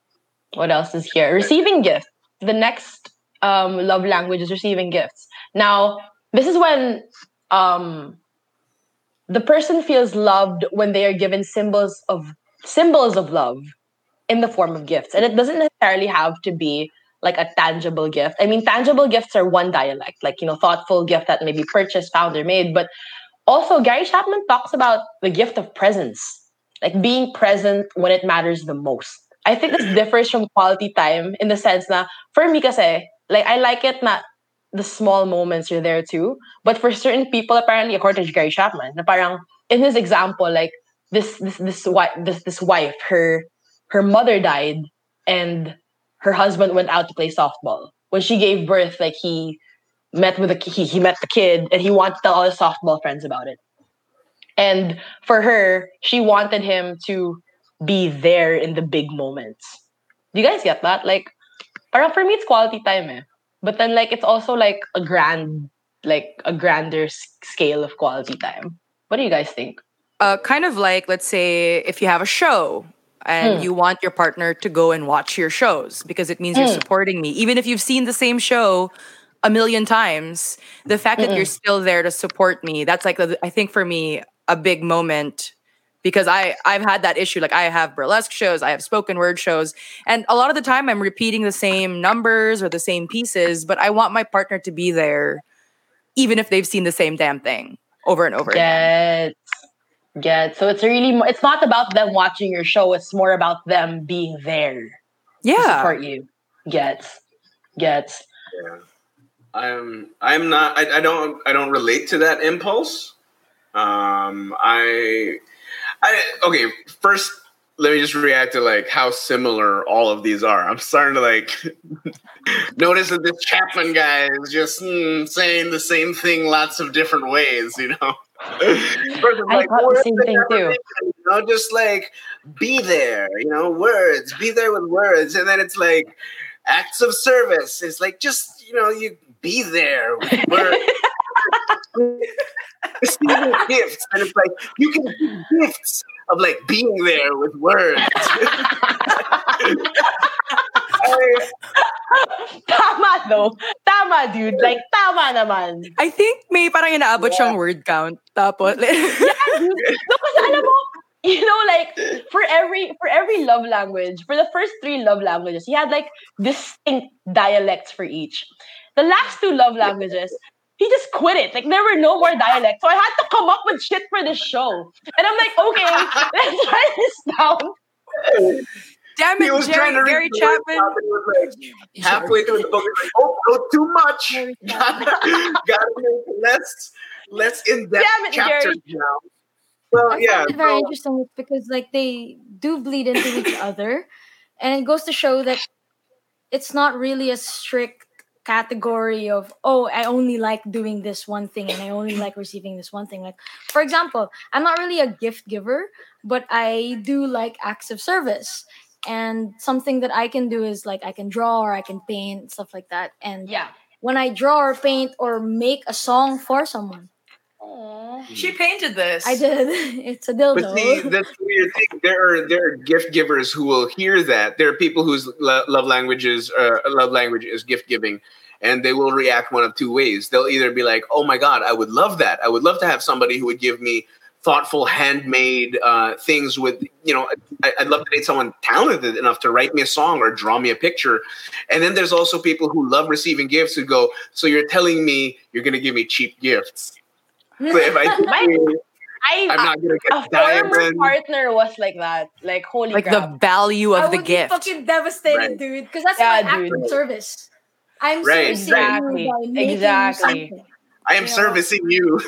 What else is here? Receiving gifts. The next um, love language is receiving gifts. Now, this is when um, the person feels loved when they are given symbols of symbols of love in the form of gifts, and it doesn't necessarily have to be like a tangible gift. I mean, tangible gifts are one dialect, like you know, thoughtful gift that may be purchased, found, or made. But also, Gary Chapman talks about the gift of presence, like being present when it matters the most. I think this differs from quality time in the sense that for me kasi, like I like it na the small moments are there too. But for certain people, apparently, according to Gary Chapman, na parang in his example, like this this this wife this this wife, her her mother died and her husband went out to play softball. When she gave birth, like he met with the he, he met the kid and he wanted to tell all his softball friends about it. And for her, she wanted him to be there in the big moments. Do you guys get that? Like, parang for me, it's quality time, eh. But then, like, it's also like a grand, like a grander scale of quality time. What do you guys think? Uh, kind of like, let's say, if you have a show and Hmm. you want your partner to go and watch your shows because it means you're Hmm. supporting me, even if you've seen the same show a million times, the fact that you're still there to support me, that's like, the- I think for me, a big moment because I I've had that issue. Like I have burlesque shows, I have spoken word shows, and a lot of the time I'm repeating the same numbers or the same pieces, but I want my partner to be there, even if they've seen the same damn thing over and over again. Get, get. So it's really, it's not about them watching your show. It's more about them being there to Yeah, support you. Get, get. Yeah. I'm I'm not I, I don't I don't relate to that impulse. Um I I okay, first let me just react to like how similar all of these are. I'm starting to like notice that this Chapman guy is just mm, saying the same thing lots of different ways, you know. Versus, I thought the same thing too. You know, just like be there, you know, words, be there with words, and then it's like acts of service. It's like just you know, you be there with words. receiving gifts, and it's like you can give gifts of like being there with words. I- tama though. Tama, dude. Like, tama naman. I think may parang inaabot siyang word count. Tapos, No, kasi alam mo, you know, like for every for every love language, for the first three love languages, he had like distinct dialects for each. The last two love languages, he just quit it. Like there were no more dialects, so I had to come up with shit for this show. And I'm like, okay, let's write this down. damn he it, was trying to Jerry, Gary read the word Chapman. out, and he was like, halfway through the book, he's like, oh, no, too much. Gotta, gotta make less, less in depth Damn it, chapters Gary. now. Well, I yeah. find it very so- interesting because like they do bleed into each other, and it goes to show that it's not really a strict category of oh I only like doing this one thing and I only like receiving this one thing. Like for example, I'm not really a gift giver, but I do like acts of service. And something that I can do is like I can draw or I can paint stuff like that. And Yeah. when I draw or paint or make a song for someone, She painted this. I did. It's a dildo. But see, that's the weird thing. There are there are gift givers who will hear that. There are people whose lo- love languages uh, love language is gift giving, and they will react one of two ways. They'll either be like, "Oh my god, I would love that. I would love to have somebody who would give me thoughtful, handmade uh, things with you know. I, I'd love to date someone talented enough to write me a song or draw me a picture." And then there's also people who love receiving gifts who go, "So you're telling me you're going to give me cheap gifts?" So if I My- I, I'm not going to a get former diamonds. partner was like that. Like, holy like crap. the value I of the would gift. be fucking devastated, Right. dude. Because that's Yeah, my act dude. of service. I'm Right, servicing exactly, you by making exactly. I am Yeah. servicing you.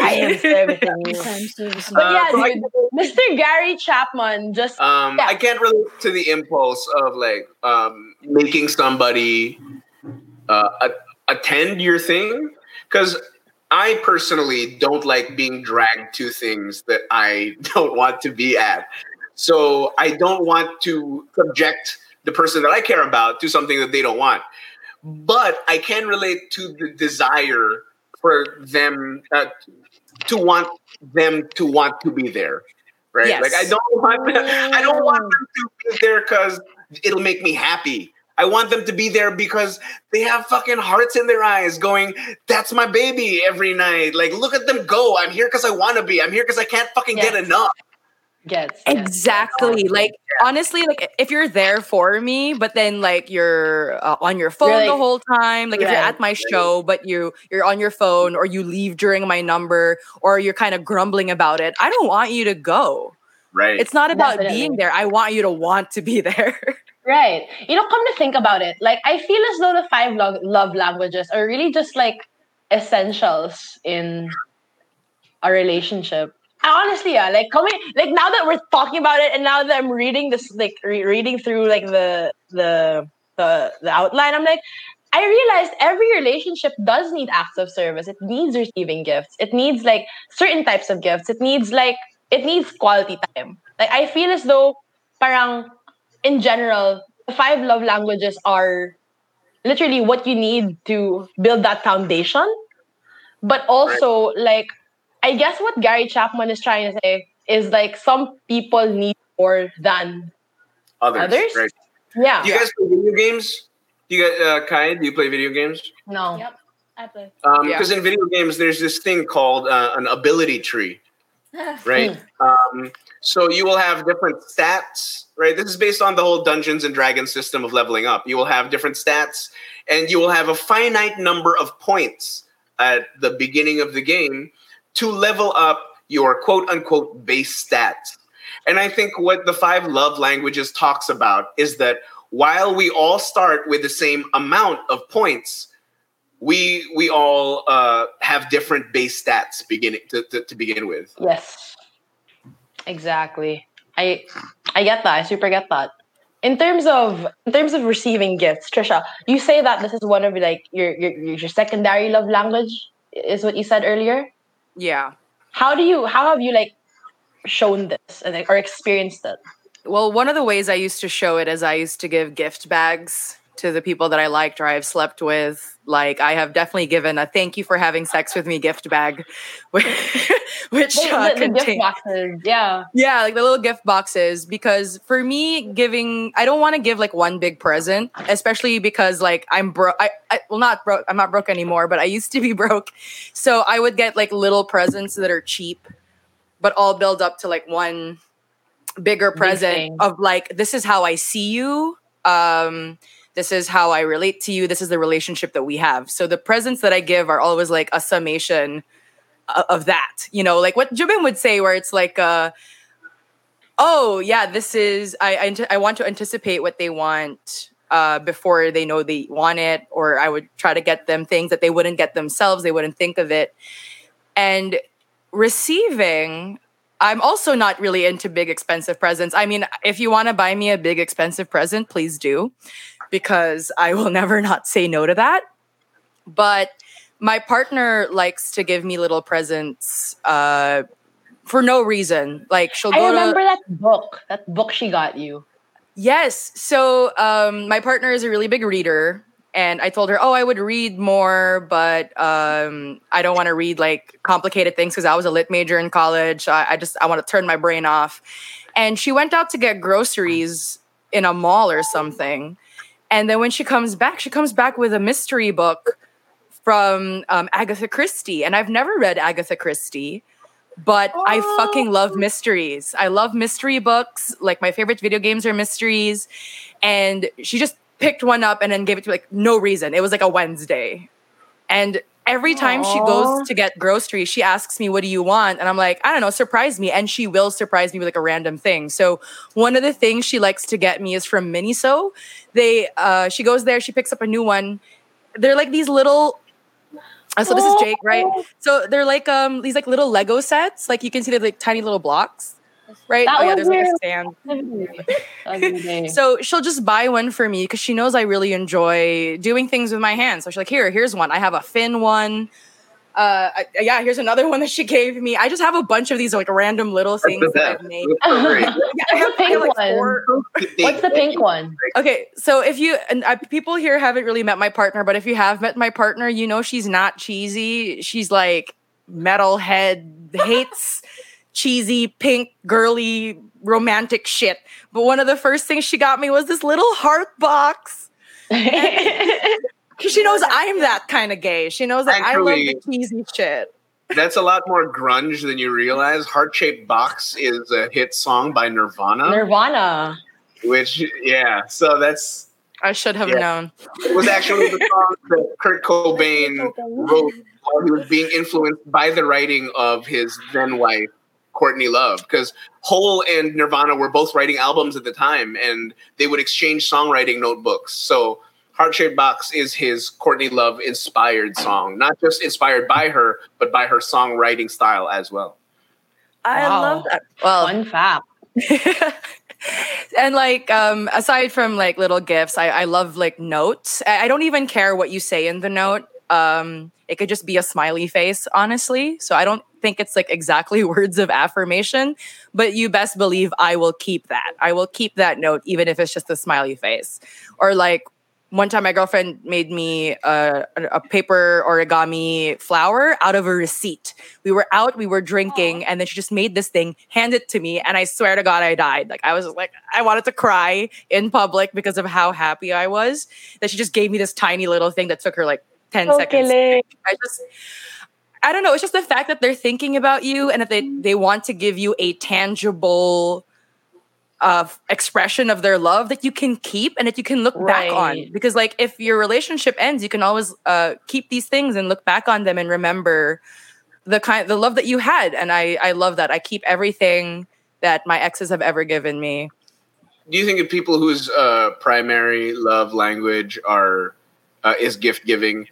I am servicing you. Yes, I'm servicing But Uh, yeah, so I- dude, Mr. Gary Chapman just Um, Yeah. I can't relate to the impulse of like um, making somebody uh, a- attend your thing because I personally don't like being dragged to things that I don't want to be at. So I don't want to subject the person that I care about to something that they don't want. But I can relate to the desire for them uh, to want them to want to be there, right? Yes. Like I don't want I don't want them to be there because it'll make me happy. I want them to be there because they have fucking hearts in their eyes going, that's my baby every night. Like, look at them go. I'm here because I want to be. I'm here because I can't fucking get enough. Gets Exactly. Like honestly, like if you're there for me, but then like you're uh, on your phone You're like- the whole time, like if you're at my show, but you you're on your phone or you leave during my number or you're kind of grumbling about it, I don't want you to go. Right. It's not about Definitely. being there. I want you to want to be there. Right. You know, come to think about it, like I feel as though the five lo- love languages are really just like essentials in a relationship. Honestly, yeah, like coming, like now that we're talking about it, and now that I'm reading this, like re- reading through like the the the the outline, I'm like, I realized every relationship does need acts of service. It needs receiving gifts. It needs like certain types of gifts. It needs like it needs quality time. Like I feel as though, parang in general, the five love languages are literally what you need to build that foundation. But also, like, I guess what Gary Chapman is trying to say is like some people need more than others. others? Right. yeah. Do you guys play video games? Do you guys, uh, Kai, do you play video games? no. Yep. I play. Because Yeah. in video games, there's this thing called uh, an ability tree, right? Um, so you will have different stats, right? This is based on the whole Dungeons and Dragons system of leveling up. You will have different stats, and you will have a finite number of points at the beginning of the game to level up your quote unquote base stats. And I think what the five love languages talks about is that while we all start with the same amount of points, we we all uh, have different base stats beginning to, to, to begin with. Yes. Exactly. I I get that. I super get that. In terms of in terms of receiving gifts, Trisha, you say that this is one of like your your your secondary love language is what you said earlier. Yeah. How do you how have you like shown this and like, or experienced it? Well, one of the ways I used to show it is I used to give gift bags to the people that I liked or I've slept with. Like I have definitely given a thank you for having sex with me gift bag, which, uh, the- the gift contain- boxes, yeah. yeah, like the little gift boxes. Because for me, giving I don't want to give like one big present, especially because like I'm broke. I, I well not broke. I'm not broke anymore, but I used to be broke. So I would get like little presents that are cheap, but all build up to like one bigger present of like this is how I see you. Um, this is how I relate to you. This is the relationship that we have. So the presents that I give are always like a summation of that. You know, like what Jobim would say, where it's like, uh, oh yeah, this is I I, I want to anticipate what they want uh, before they know they want it, or I would try to get them things that they wouldn't get themselves. They wouldn't think of it, and receiving. I'm also not really into big expensive presents. I mean, if you want to buy me a big expensive present, please do, because I will never not say no to that. But my partner likes to give me little presents uh, for no reason. Like she'll I go remember to that book. That book she got you. yes. So um, my partner is a really big reader, and I told her, oh, I would read more, but um, I don't want to read like complicated things because I was a lit major in college. I, I just I want to turn my brain off. And she went out to get groceries in a mall or something. And then when she comes back, she comes back with a mystery book from um, Agatha Christie. And I've never read Agatha Christie, but I fucking love mysteries. I love mystery books. Like my favorite video games are mysteries. And she just picked one up and then gave it to me, like no reason. It was like a Wednesday. And every time she goes to get groceries, she asks me, What do you want? And I'm like, I don't know, surprise me. And she will surprise me with like a random thing. So one of the things she likes to get me is from Miniso. They uh she goes there, she picks up a new one. They're like these little so this is Jake, right? So they're like um these like little Lego sets. Like you can see they're like tiny little blocks. Right? That oh yeah, there's like a stand. so So she'll just buy one for me because she knows I really enjoy doing things with my hands. So she's like, "Here, here's one. I have a fin one. Uh, I- yeah, here's another one that she gave me. I just have a bunch of these like random little things that I've made. That's so great. Yeah, I What's the I pink have, like, one? four- What's the pink one? Okay, so if you and uh, people here haven't really met my partner, but if you have met my partner, you know she's not cheesy. She's like metalhead, hates cheesy, pink, girly, romantic shit. But one of the first things she got me was this little heart box. Because she knows I'm that kind of gay. She knows that I love the cheesy shit. That's a lot more grunge than you realize. Heart Shaped Box is a hit song by Nirvana, Nirvana. which, yeah, so that's I should have Yeah. known. it was actually the song that Kurt Cobain wrote while he was being influenced by the writing of his then wife, Courtney Love. Because Hole and Nirvana were both writing albums at the time, and they would exchange songwriting notebooks. So Heart Shaped Box is his Courtney Love inspired song, not just inspired by her, but by her songwriting style as well. I Wow. love that. Well, Fun fact. and like um aside from like little gifts i i love like notes i, I don't even care what you say in the note um it could just be a smiley face honestly so i don't think it's like exactly words of affirmation but you best believe i will keep that i will keep that note even if it's just a smiley face or like one time my girlfriend made me a, a paper origami flower out of a receipt. We were out we were drinking and then she just made this thing handed it to me and i swear to god i died. Like i was like i wanted to cry in public because of how happy i was that she just gave me this tiny little thing that took her like 10 seconds. i just i don't know it's just the fact that they're thinking about you and that they mm. they want to give you a tangible uh, expression of their love that you can keep and that you can look back on. Because like if your relationship ends you can always uh, keep these things and look back on them and remember the kind the love that you had. And i i love that. I keep everything that my exes have ever given me. Do you think of people whose uh, primary love language are uh, is gift giving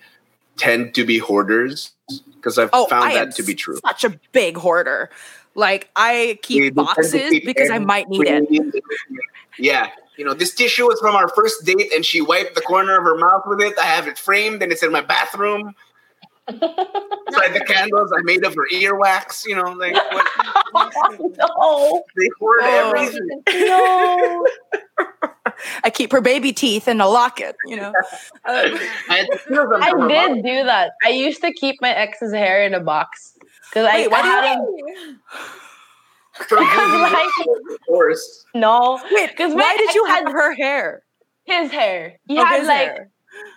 tend to be hoarders? Because I've oh found I that to be true. such a big hoarder Like I keep They- they tend to boxes because I might need it. Yeah. You know, this tissue was from our first date and she wiped the corner of her mouth with it. I have it framed and it's in my bathroom. Inside the candles, I made of her earwax. You know, like what, no, they hoard Oh. everything. no. I keep her baby teeth in a locket, you know. Um, I had to steal them I from mouth. did do that. I used to keep my ex's hair in a box because I, wait, why I do you him. For Because, like, of. No, Wait, because why did you have her hair? his hair? He Oh, had his like hair.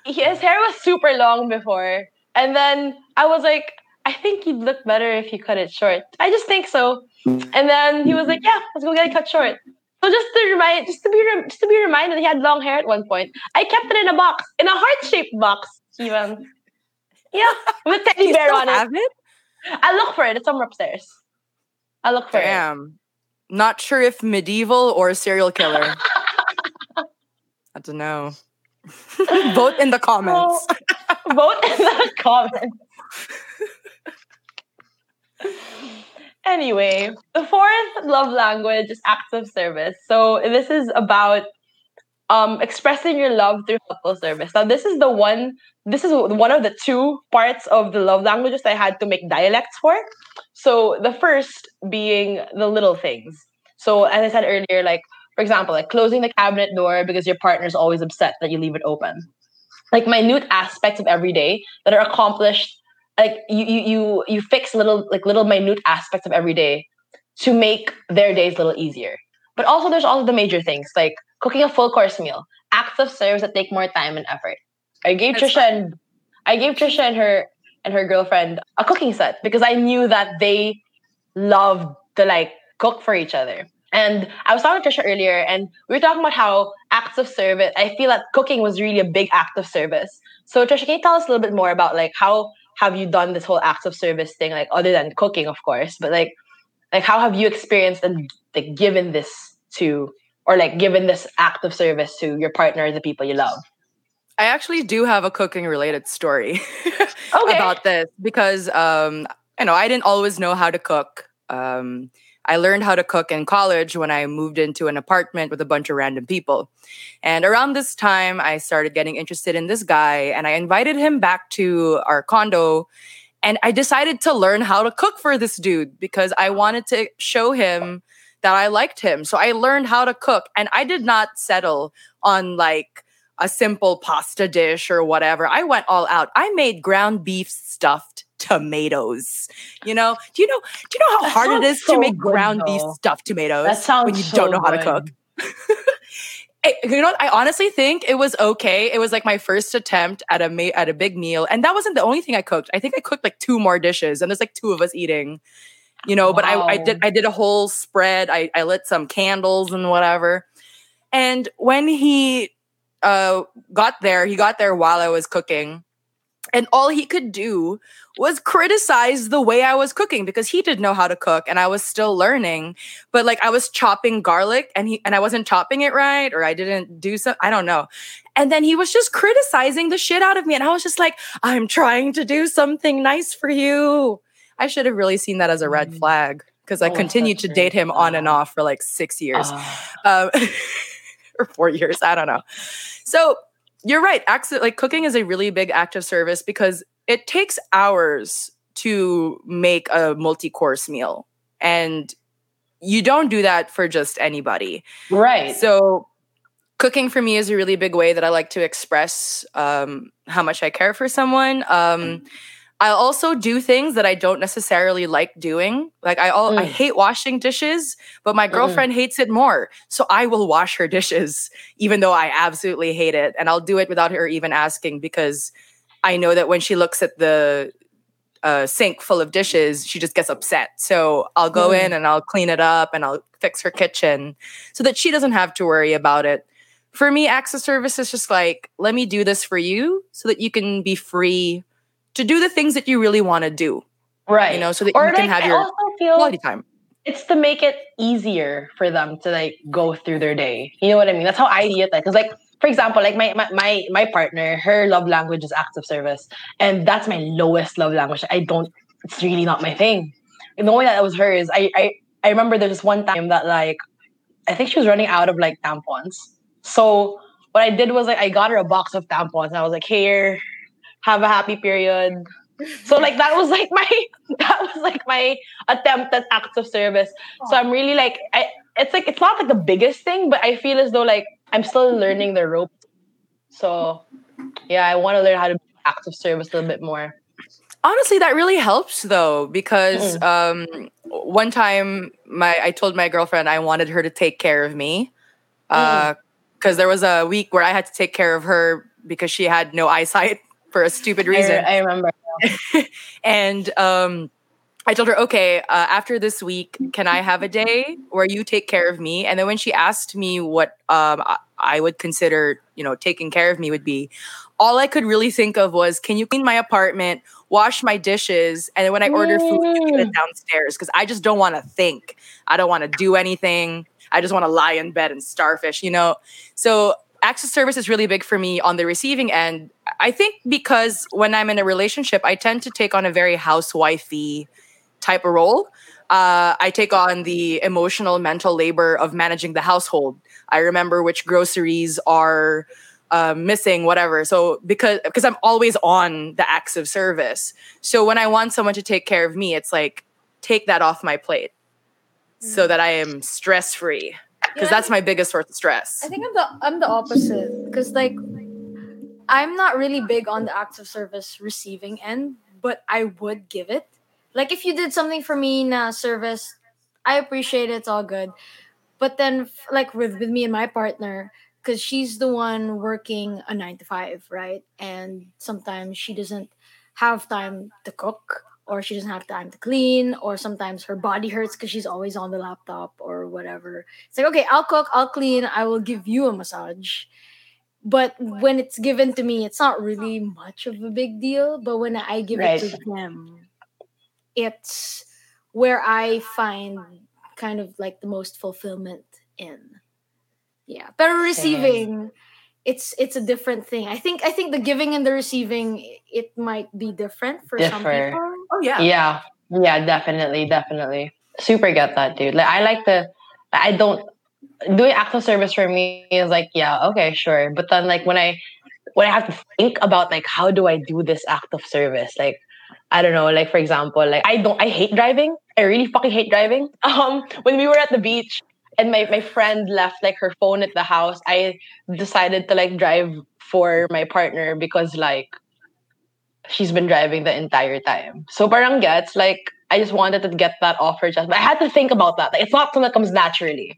his hair was super long before, and then I was like, I think he'd look better if he cut it short. I just think so. And then he was like, Yeah, let's go get it cut short. So just to remind, just to be rem- just to be reminded, he had long hair at one point. I kept it in a box, in a heart shaped box, even. Yeah, with teddy bear on it. it? I look for it. It's somewhere upstairs. I look for it. Damn. Not sure if medieval or serial killer. I don't know. Vote in the comments. Vote in the comments. anyway, the fourth love language is acts of service. So this is about um expressing your love through helpful service. Now this is the one this is one of the two parts of the love languages I had to make dialects for. So the first being the little things. So as I said earlier, like for example, like closing the cabinet door because your partner's always upset that you leave it open. Like minute aspects of every day that are accomplished. Like you you you you fix little like little minute aspects of every day to make their days a little easier. But also there's all of the major things like cooking a full course meal, acts of service that take more time and effort. I gave That's Trisha and I gave Trisha and her and her girlfriend a cooking set because I knew that they loved to like cook for each other. And I was talking to Trisha earlier, and we were talking about how acts of service. I feel that cooking was really a big act of service. So Trisha, can you tell us a little bit more about like how have you done this whole acts of service thing, like other than cooking, of course, but like like how have you experienced and like given this to or like given this act of service to your partner, the people you love? I actually do have a cooking related story Okay. about this because um, you know I didn't always know how to cook. Um, I learned how to cook in college when I moved into an apartment with a bunch of random people. And around this time, I started getting interested in this guy, and I invited him back to our condo. And I decided to learn how to cook for this dude because I wanted to show him that I liked him. So I learned how to cook, and I did not settle on like a simple pasta dish or whatever. I went all out. I made ground beef stuffed tomatoes. You know, do you know do you know how That hard it is so to make good, ground beef stuffed tomatoes That sounds when you so don't know how to cook? It- you know. I honestly think it was okay. It was like my first attempt at a ma- at a big meal, and that wasn't the only thing I cooked. I think I cooked like two more dishes, and there's like two of us eating. You know, but I, I did I did a whole spread. I, I lit some candles and whatever. And when he uh, got there, he got there while I was cooking, and all he could do was criticize the way I was cooking because he didn't know how to cook, and I was still learning but like I was chopping garlic and he and I wasn't chopping it right or I didn't do so I don't know. And then he was just criticizing the shit out of me and I was just like I'm trying to do something nice for you. I should have really seen that as a red Mm. flag because I Oh, continued to a date him on and off for like 6 years. Ah. Um, or 4 years, I don't know. So, you're right. Like cooking is a really big act of service because it takes hours to make a multi-course meal and you don't do that for just anybody. right. So, cooking for me is a really big way that I like to express um, how much I care for someone. Um, I also do things that I don't necessarily like doing. Like I all I Mm. hate washing dishes, but my girlfriend hates it more. So I will wash her dishes, even though I absolutely hate it, and I'll do it without her even asking because I know that when she looks at the uh, sink full of dishes, she just gets upset. So I'll go Mm. in and I'll clean it up and I'll fix her kitchen so that she doesn't have to worry about it. For me, access service is just like, let me do this for you so that you can be free to do the things that you really want to do, right. you know, so that or you can have your quality time. it's to make it easier for them to like go through their day. You know what I mean? That's how I see it. Like, cause like for example, like my, my my my partner, her love language is acts of service, and that's my lowest love language. I don't. It's really not my thing. knowing that was hers, I, I I remember there was one time that like I think she was running out of like tampons. So what I did was like I got her a box of tampons and I was like, here, have a happy period. So like that was like my that was like my attempt at acts of service. So I'm really like I it's like it's not like the biggest thing, but I feel as though like I'm still learning the ropes. So yeah, I want to learn how to be acts of service a little bit more. Honestly, that really helps though, because um, one time my I told my girlfriend I wanted her to take care of me, because uh, there was a week where I had to take care of her because she had no eyesight for a stupid reason. I, I remember. and um, I told her, okay, uh, after this week, can I have a day where you take care of me? And then when she asked me what um, I would consider, you know, taking care of me would be, all I could really think of was, can you clean my apartment, wash my dishes, and then when I order food, you get it downstairs because I just don't want to think. I don't want to do anything. I just want to lie in bed and starfish, you know. So acts of service is really big for me on the receiving end. I think because when I'm in a relationship, I tend to take on a very housewifey type of role. Uh, I take on the emotional, mental labor of managing the household. I remember which groceries are uh, missing, whatever. So because because I'm always on the acts of service. So when I want someone to take care of me, it's like take that off my plate, mm. so that I am stress free. Because yeah, that's my biggest source of stress. I think I'm the I'm the opposite. Because like I'm not really big on the acts of service receiving end, but I would give it like if you did something for me in a service, I appreciate it. It's all good. But then, like with with me and my partner, because she's the one working a nine to five, right? And sometimes she doesn't have time to cook, or she doesn't have time to clean, or sometimes her body hurts because she's always on the laptop or whatever. It's like, okay, I'll cook, I'll clean, I will give you a massage. But when it's given to me, it's not really much of a big deal. But when I give right. it to them, it's where I find kind of like the most fulfillment in. Yeah. Better receiving it's it's a different thing. I think I think the giving and the receiving it might be different for Differ. some people. Oh yeah. Yeah. Yeah, definitely, definitely. Super get that, dude. Like I like the I don't doing acts of service for me is like, yeah, okay, sure. But then like when I when I have to think about like how do I do this act of service, like I don't know, like for example, like I don't I hate driving. I really fucking hate driving. Um when we were at the beach and my, my friend left like her phone at the house, I decided to like drive for my partner because like she's been driving the entire time. So parang gets like I just wanted to get that off her chest. But I had to think about that. Like it's not something that comes naturally.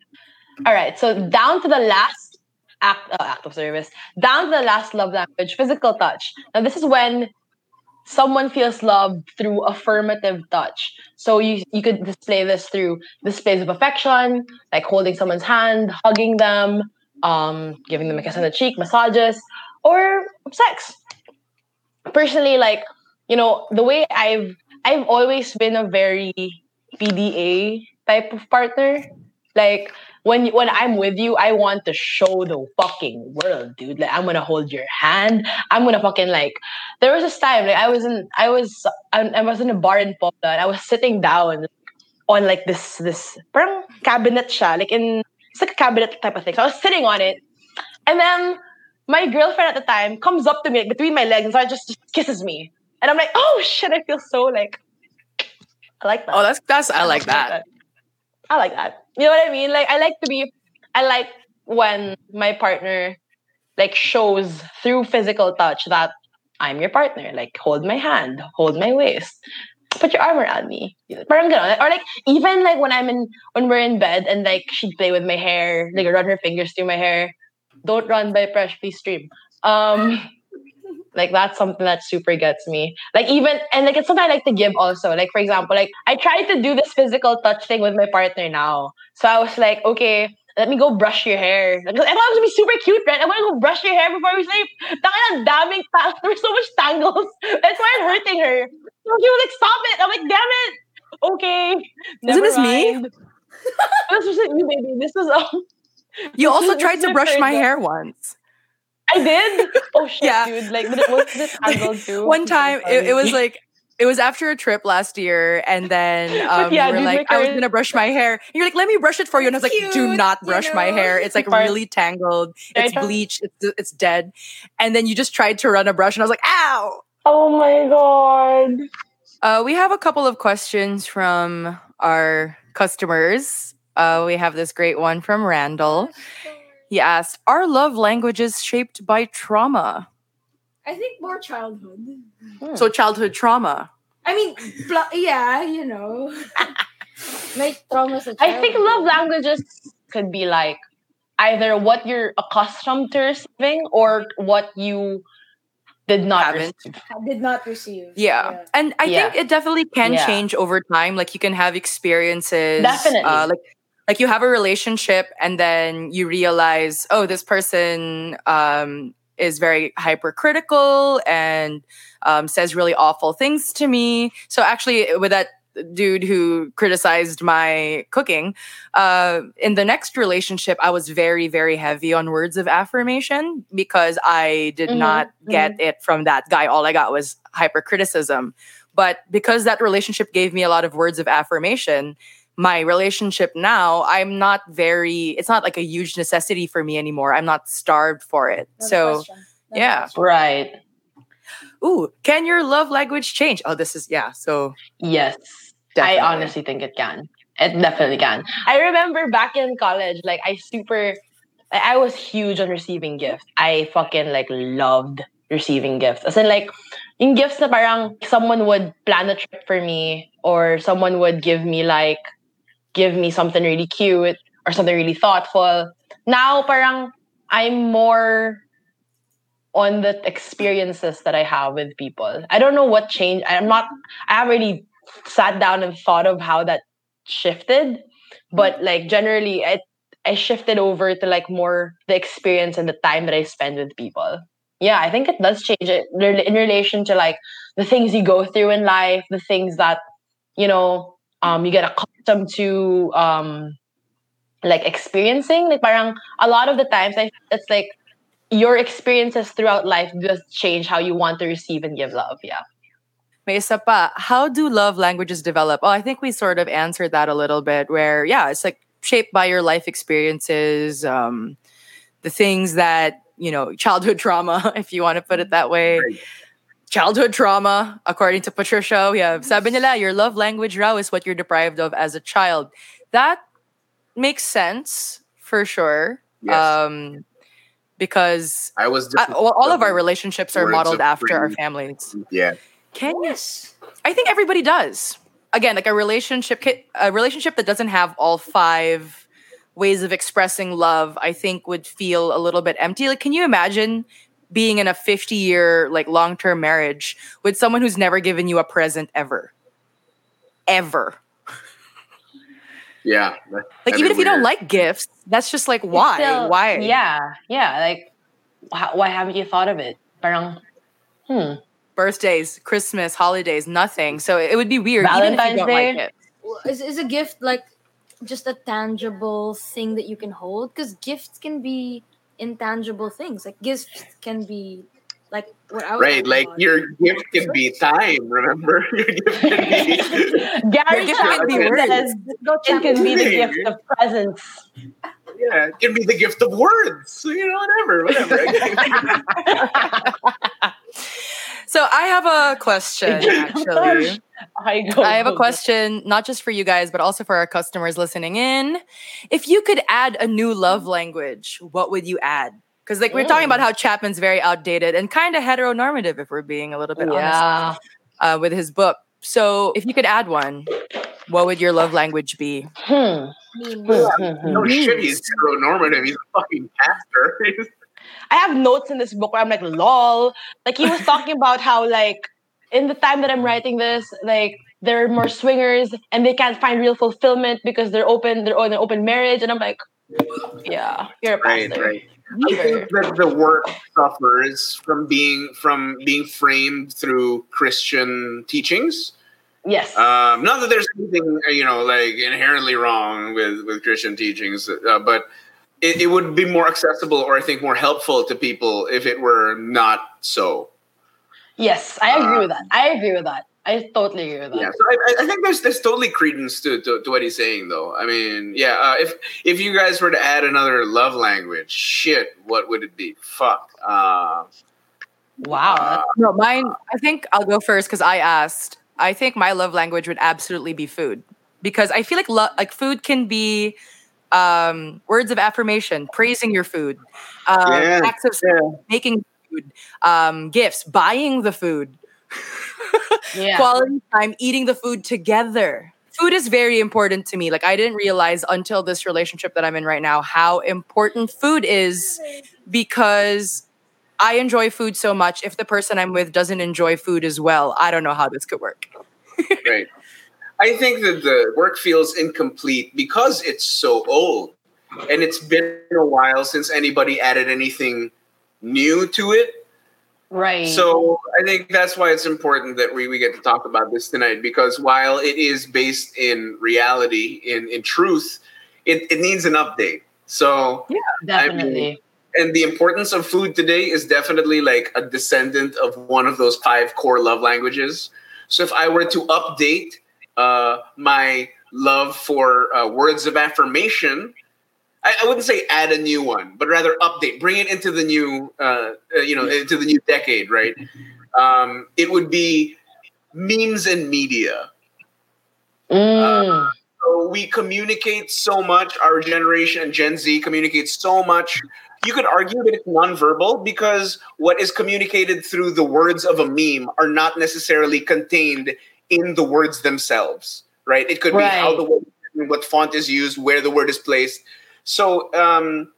All right, so down to the last act, uh, act of service, down to the last love language, physical touch. Now this is when someone feels love through affirmative touch. So you you could display this through displays of affection, like holding someone's hand, hugging them, um, giving them a kiss on the cheek, massages, or sex. Personally, like you know, the way I've I've always been a very PDA type of partner. Like when when I'm with you, I want to show the fucking world, dude. Like I'm gonna hold your hand. I'm gonna fucking like. There was this time, like I was in, I was, I, I was in a bar in Popla, and I was sitting down on like this this parang cabinet siya, like in it's like a cabinet type of thing. So I was sitting on it, and then my girlfriend at the time comes up to me like, between my legs and so just, just kisses me, and I'm like, oh shit, I feel so like. I like that. Oh, that's that's I like that. I like that. You know what I mean? Like I like to be I like when my partner like shows through physical touch that I'm your partner. Like hold my hand, hold my waist, put your arm around me. Parang. Or like even like when I'm in when we're in bed and like she'd play with my hair, like run her fingers through my hair. Don't run by Fresh, please stream. Um like that's something that super gets me. Like even and like it's something I like to give also. Like for example, like I tried to do this physical touch thing with my partner now. So I was like, okay, let me go brush your hair. Like, I thought it was gonna be super cute, right? I want to go brush your hair before we sleep. Tangin daming tang- There's so much tangles. That's why I'm hurting her. So she was like, stop it. I'm like, damn it. Okay. Isn't this mind. me? this was you, baby. This was um, You also tried to brush my hair once. I did. Oh shit, yeah. dude! Like, but it was this angle too. One time, it, it, was like it was after a trip last year, and then um, yeah, were like, I was gonna brush my hair. And you're like, let me brush it for you, and I was like, do Cute, not you brush my hair. It's like really tangled. It's bleached. It's it's dead. And then you just tried to run a brush, and I was like, ow. Oh my god. Uh, we have a couple of questions from our customers. Uh, we have this great one from Randall. He asked, "Are love languages shaped by trauma? I think more childhood. So childhood trauma." I mean, pl- yeah, you know. My trauma's a I think love languages could be like either what you're accustomed to receiving or what you did not Haven't. receive. Did not receive. Yeah. And I Yeah. think it definitely can Yeah. change over time. Like you can have experiences. Definitely. Uh, like like you have a relationship and then you realize, oh, this person um, is very hypercritical and um, says really awful things to me. So actually, with that dude who criticized my cooking, uh, in the next relationship, I was very, very heavy on words of affirmation because I did Mhm, not get it from that guy. All I got was hypercriticism. But because that relationship gave me a lot of words of affirmation, my relationship now, I'm not very, it's not like a huge necessity for me anymore. I'm not starved for it. Another so, question. Yeah. question. Right. ooh, can your love language change? Oh, this is, yeah. So, Yes. definitely. I honestly think it can. It definitely can. I remember back in college, like I super I was huge on receiving gifts. I fucking like loved receiving gifts. As in like in gifts na parang someone would plan a trip for me or someone would give me like give me something really cute or something really thoughtful. Now parang I'm more on the experiences that I have with people. I don't know what changed. I'm not I haven't really sat down and thought of how that shifted. But mm-hmm. like generally I I shifted over to like more the experience and the time that I spend with people. Yeah, I think it does change it in relation to like the things you go through in life, the things that you know um you get accustomed to um like experiencing. Like parang a lot of the times I it's like your experiences throughout life just change how you want to receive and give love. Yeah. May isa pa, how do love languages develop? Oh, I think we sort of answered that a little bit where, yeah, it's like shaped by your life experiences, um, the things that, you know, childhood trauma, if you want to put it that way. Right. Childhood trauma, according to Patricia, we have, sabi nila, your love language raw is what you're deprived of as a child. That makes sense for sure. Yes. Um, because I was uh, well, all of our relationships are modeled after our families. yeah. Can you Yes. I think everybody does. Again, like a relationship, a relationship that doesn't have all five ways of expressing love, I think would feel a little bit empty. Like, can you imagine being in a fifty-year like long-term marriage with someone who's never given you a present ever, ever? Yeah. Like, even be if you don't like gifts, that's just like why? Still- why? Yeah, yeah. Like, wh- why haven't you thought of it? Parang, hmm. Birthdays, Christmas, holidays, nothing. So it would be weird even if you Valentine's don't like Day? it. Is, is a gift like just a tangible thing that you can hold? Because gifts can be intangible things. Like gifts can be like what I was Right. Like about. your gift can be time, remember? Your gift can be Gary gift can be words. says it can be the gift of presence. yeah, it can be the gift of words. You know, whatever, whatever. So I have a question actually. I, I have a go, go. question, not just for you guys, but also for our customers listening in. If you could add a new love language, what would you add? Because like we're talking about how Chapman's very outdated and kind of heteronormative, if we're being a little bit honest, Yeah. uh, with his book. So if you could add one, what would your love language be? Hmm. Mean. Hmm, hmm, hmm. no shit, he's heteronormative. He's a fucking pastor. I have notes in this book where I'm like, lol. Like he was talking about how like in the time that I'm writing this, like there are more swingers and they can't find real fulfillment because they're open, they're on an open marriage. And I'm like, yeah, you're a right, pastor. right. I think that the work suffers from being from being framed through Christian teachings. Yes. Um, not that there's anything uh, you know like inherently wrong with with Christian teachings, uh, but it, it would be more accessible or I think more helpful to people if it were not so. yes, I agree uh, with that. I agree with that. I totally agree with that. Yeah, so I, I think there's there's totally credence to, to, to what he's saying, though. I mean, yeah, uh, if if you guys were to add another love language, shit, what would it be? Fuck. Uh, Wow. No, mine. I think I'll go first because I asked. I think my love language would absolutely be food because I feel like lo- like food can be um, words of affirmation, praising your food, um, Yeah, acts of yeah. making food, um, gifts, buying the food, yeah. quality time, eating the food together. Food is very important to me. Like I didn't realize until this relationship that I'm in right now how important food is because I enjoy food so much. If the person I'm with doesn't enjoy food as well, I don't know how this could work. right. I think that the work feels incomplete because it's so old, and it's been a while since anybody added anything new to it. right. So I think that's why it's important that we, we get to talk about this tonight because while it is based in reality, in, in truth, it, it needs an update. So yeah, definitely. and the importance of food today is definitely like a descendant of one of those five core love languages. So if I were to update uh, my love for uh, words of affirmation, I, I wouldn't say add a new one, but rather update, bring it into the new, uh, uh, you know, into the new decade, right? Um, it would be memes and media. Mm. So we communicate so much. Our generation, Gen Z, communicates so much. You could argue that it's nonverbal because what is communicated through the words of a meme are not necessarily contained in the words themselves, right? It could be how the word, what font is used, where the word is placed. So, um,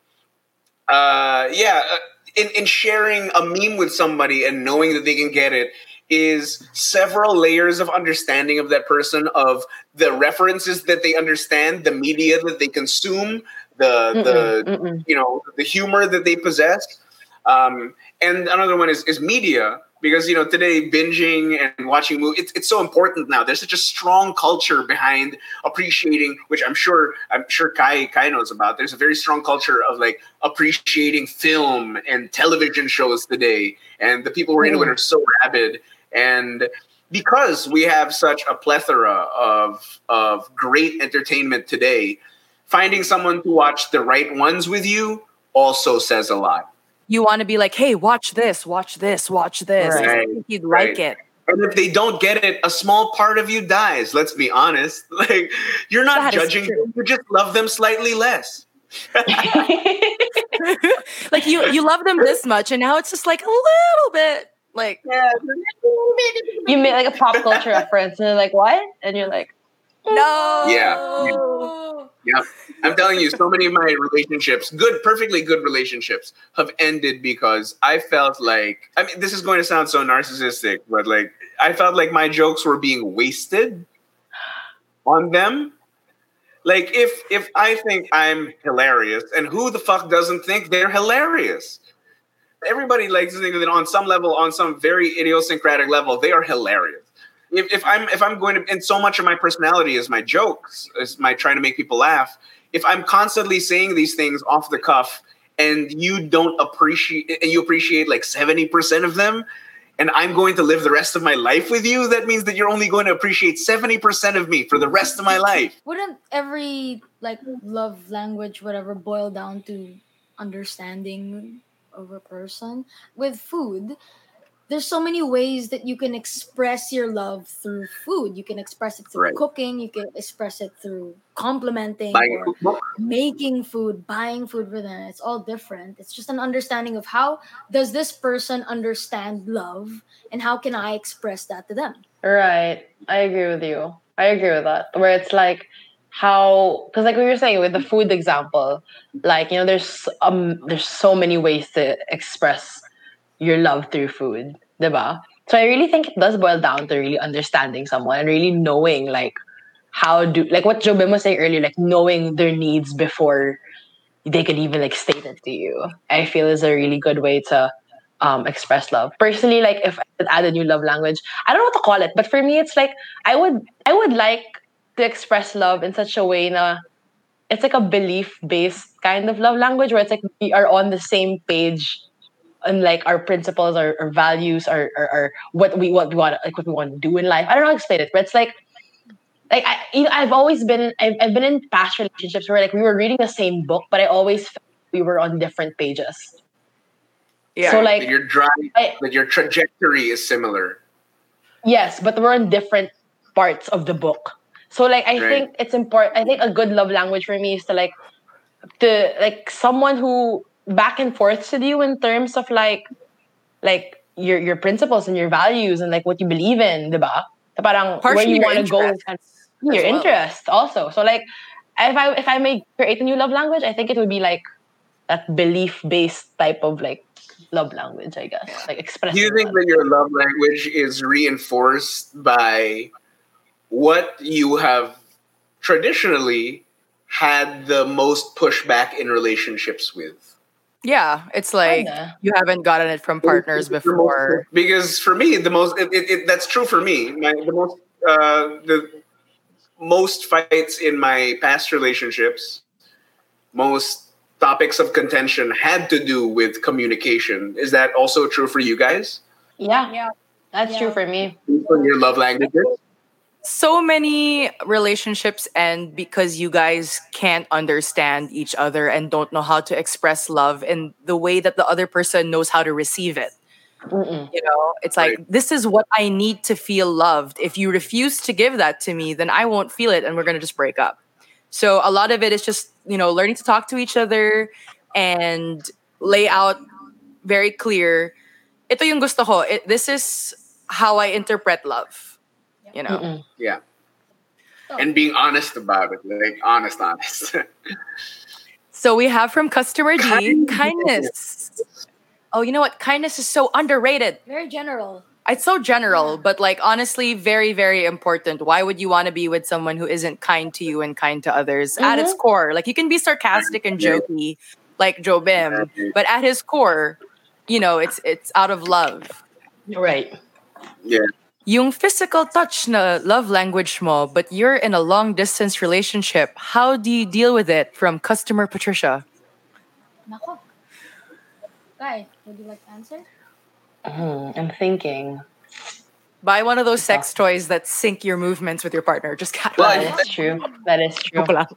uh, yeah, uh, in, in sharing a meme with somebody and knowing that they can get it is several layers of understanding of that person of the references that they understand the media that they consume the the Mm-mm, mm-mm. you know the humor that they possess um, and another one is, is media because you know today binging and watching movies it's, it's so important now. There's such a strong culture behind appreciating which i'm sure i'm sure kai kai knows about. There's a very strong culture of like appreciating film and television shows today. And the people who are into it Mm. are so rabid. And because we have such a plethora of of great entertainment today finding someone to watch the right ones with you also says a lot You want to be like, hey, watch this, watch this, watch this. I Right, think you'd right. like it. And if they don't get it, a small part of you dies. Let's be honest. Like you're not That is judging them, you just love them slightly less. like you, you love them this much, and now it's just like a little bit. Like Yeah. you make like a pop culture reference, and they're like, "What?" And you're like, no. Yeah. I'm telling you, so many of my relationships, good, perfectly good relationships, have ended because I felt like I mean, this is going to sound so narcissistic, but like I felt like my jokes were being wasted on them. Like if if I think I'm hilarious, and who the fuck doesn't think they're hilarious? Everybody likes to think that on some level, on some very idiosyncratic level, they are hilarious. If, if I'm if I'm going to, and so much of my personality is my jokes, is my trying to make people laugh. If I'm constantly saying these things off the cuff, and you don't appreciate, and you appreciate like seventy percent of them, and I'm going to live the rest of my life with you, that means that you're only going to appreciate 70% of me for the rest of my life. Wouldn't every like love language, whatever, boil down to understanding of a person? With food, there's so many ways that you can express your love through food. You can express it through Right. cooking. You can express it through complimenting Buying or making food, buying food for them. It's all different. It's just an understanding of how does this person understand love and how can I express that to them? Right. I agree with you. I agree with that. Where it's like how because like we were saying with the food example, like you know, there's um there's so many ways to express your love through food, diba? So I really think it does boil down to really understanding someone and really knowing like how do like what Jobim was saying earlier, like knowing their needs before they could even like state it to you. I feel is a really good way to um, express love. Personally, like if I could add a new love language, I don't know what to call it, but for me, it's like I would I would like to express love in such a way na it's like a belief based kind of love language where it's like we are on the same page and like our principles, our, our values, our, our, our what we what we want like what we want to do in life. I don't know how to explain it, but it's like like I you know I've always been I've, I've been in past relationships where like we were reading the same book, but I always felt we were on different pages. Yeah. So like your drive, I- that your trajectory is similar. Yes, but we're on different parts of the book. So like I Right. think it's important I think a good love language for me is to like to like someone who back and forth with you in terms of like like your your principles and your values and like what you believe in, diba? Na Parang where you want to go and your well. interest also. So like if I if I may create a new love language, I think it would be like that belief based type of like love language, I guess. Like expressing. Do you think that. that your love language is reinforced by what you have traditionally had the most pushback in relationships with? Yeah, it's like Kinda. you haven't gotten it from partners before. Because for me, the most it, it, it, that's true for me. My, the most uh, the most fights in my past relationships, most topics of contention had to do with communication. Is that also true for you guys? Yeah, Yeah. that's Yeah. true for me. For your love languages? So many relationships end because you guys can't understand each other and don't know how to express love in the way that the other person knows how to receive it. Mm-mm. You know, it's like Right. this is what I need to feel loved. If you refuse to give that to me, then I won't feel it and we're going to just break up. So a lot of it is just, you know, learning to talk to each other and lay out very clear. Ito yung gusto ko. It, this is how I interpret love. You know. Mm-mm. Yeah. Oh. And being honest about it, like honest, honest. So we have from customer D Kindness. kindness. Oh, you know what? Kindness is so underrated. Very general. It's so general, Yeah. but like honestly, very, very important. Why would you want to be with someone who isn't kind to you and kind to others? At its mm-hmm. core, like you can be sarcastic and jokey, like Jobim, but at his core, you know, it's it's out of love. Right. yeah. Yung physical touch na love language mo, but you're in a long distance relationship. How do you deal with it? From customer Patricia. Nako. Guy, would you like to answer? Mhm, I'm thinking. Buy one of those sex toys that sync your movements with your partner. Just cat. Well, That is true. That is true. Joke lang.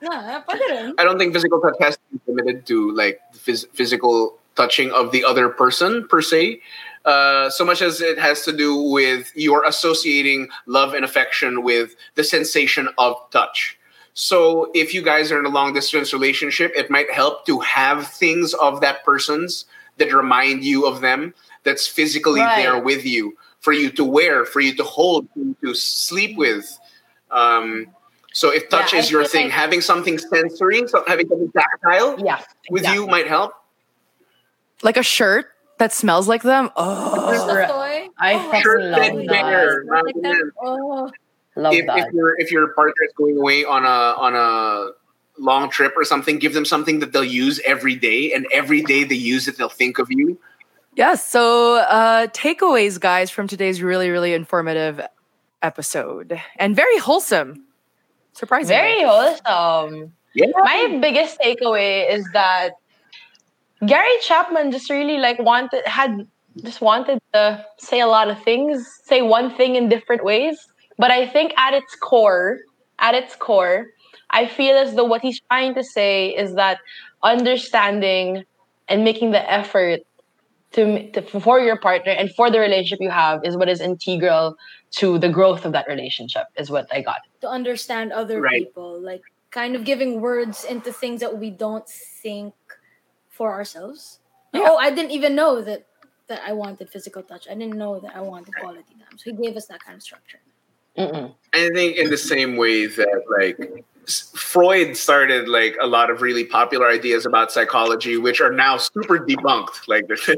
Yeah, rin. I don't think physical touch has to be limited to like phys- physical touching of the other person per se. Uh, so much as it has to do with your associating love and affection with the sensation of touch. So if you guys are in a long distance relationship, it might help to have things of that person's that remind you of them, that's physically Right. there with you, for you to wear, for you to hold, you to sleep with. Um, so if touch Yeah, I is your thing, like- having something sensory, so having something tactile Yeah. with you might help. Like a shirt that smells like them. Oh, Stuffed I Oh, fucking Shirt love and that. bear. Like not that. Oh, Love If, that. if your if your partner is going away on a on a long trip or something, give them something that they'll use every day, and every day they use it, they'll think of you. yes. So uh, takeaways, guys, from today's really, really informative episode and very wholesome. Surprisingly. Very wholesome. Yeah. My biggest takeaway is that Gary Chapman just really like wanted had just wanted to say a lot of things, say one thing in different ways. But I think at its core, at its core, I feel as though what he's trying to say is that understanding and making the effort to, to for your partner and for the relationship you have is what is integral to the growth of that relationship is what I got. to understand other Right. people, like kind of giving words into things that we don't think for ourselves. Like, Yeah. Oh, I didn't even know that that I wanted physical touch. I didn't know that I wanted quality time. So he gave us that kind of structure. Mm-mm. I think in the same way that like Freud started like a lot of really popular ideas about psychology, which are now super debunked. Like they're,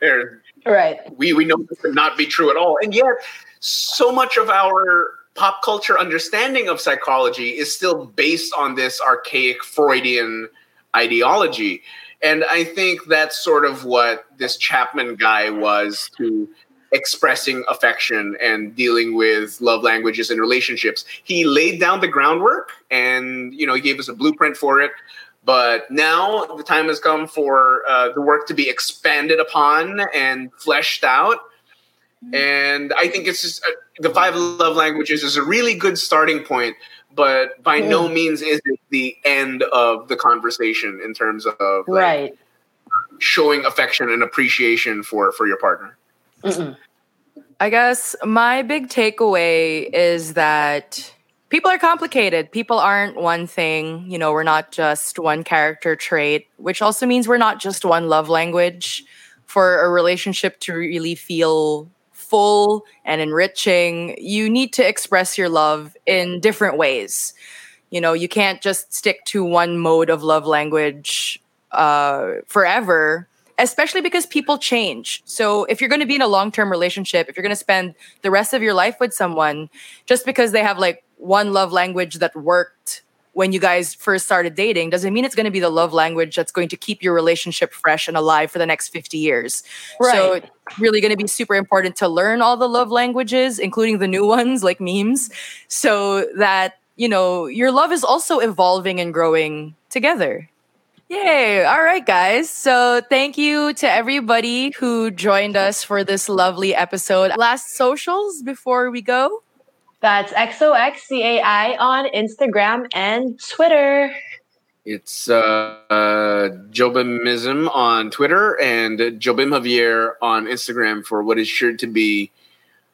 they're Right. we we know this to not be true at all, and yet so much of our pop culture understanding of psychology is still based on this archaic Freudian ideology. And I think that's sort of what this Chapman guy was to expressing affection and dealing with love languages and relationships. He laid down the groundwork and you know he gave us a blueprint for it. But now the time has come for uh, the work to be expanded upon and fleshed out. And I think it's just uh, the five love languages is a really good starting point, but by no hmm. means is it the end of the conversation in terms of like, Right. showing affection and appreciation for for your partner. Mm-mm. I guess my big takeaway is that people are complicated. People aren't one thing. You know, we're not just one character trait, which also means we're not just one love language. For a relationship to really feel full and enriching, you need to express your love in different ways. You know, you can't just stick to one mode of love language uh, forever especially because people change. So if you're going to be in a long-term relationship, if you're going to spend the rest of your life with someone just because they have like one love language that worked when you guys first started dating doesn't mean it's going to be the love language that's going to keep your relationship fresh and alive for the next 50 years. So Right. it's really going to be super important to learn all the love languages, including the new ones like memes, so that, you know, your love is also evolving and growing together. Yay. All right, guys. So thank you to everybody who joined us for this lovely episode. Last socials before we go. That's XOXCAI on Instagram and Twitter. It's uh, uh, Jobimism on Twitter and Jobim Javier on Instagram for what is sure to be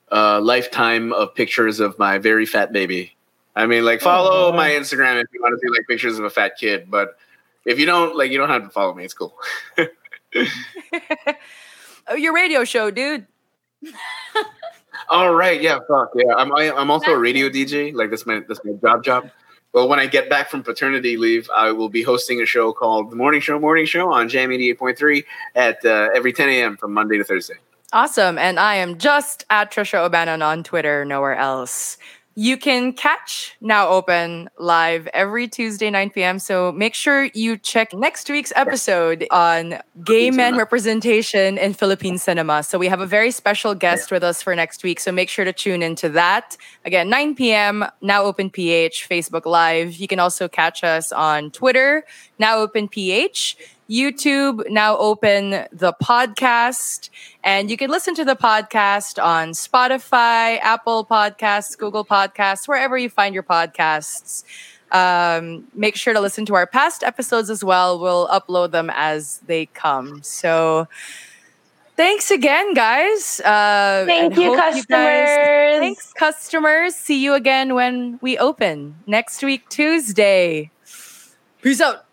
a lifetime of pictures of my very fat baby. I mean, like follow Aw. my Instagram if you want to see like pictures of a fat kid, but if you don't, like, you don't have to follow me. It's cool. oh, your radio show, dude. All right, yeah, fuck yeah. I'm I, I'm also a radio DJ. Like that's my that's my job job. Well, when I get back from paternity leave, I will be hosting a show called The Morning Show Morning Show on Jam 88.3 at uh, every 10 a.m. from Monday to Thursday. Awesome. And I am just at Trisha O'Bannon on Twitter, nowhere else. You can catch Now Open live every Tuesday, 9 p.m. So make sure you check next week's episode on gay men representation in Philippine cinema. So we have a very special guest with us for next week. So make sure to tune into that. Again, 9 p.m., Now Open PH, Facebook Live. You can also catch us on Twitter, Now Open PH. YouTube, now open the podcast. And you can listen to the podcast on Spotify, Apple Podcasts, Google Podcasts, wherever you find your podcasts. Um, make sure to listen to our past episodes as well. We'll upload them as they come. So thanks again, guys. Uh, Thank you, customers. guys- thanks, customers. See you again when we open next week, Tuesday. Peace out.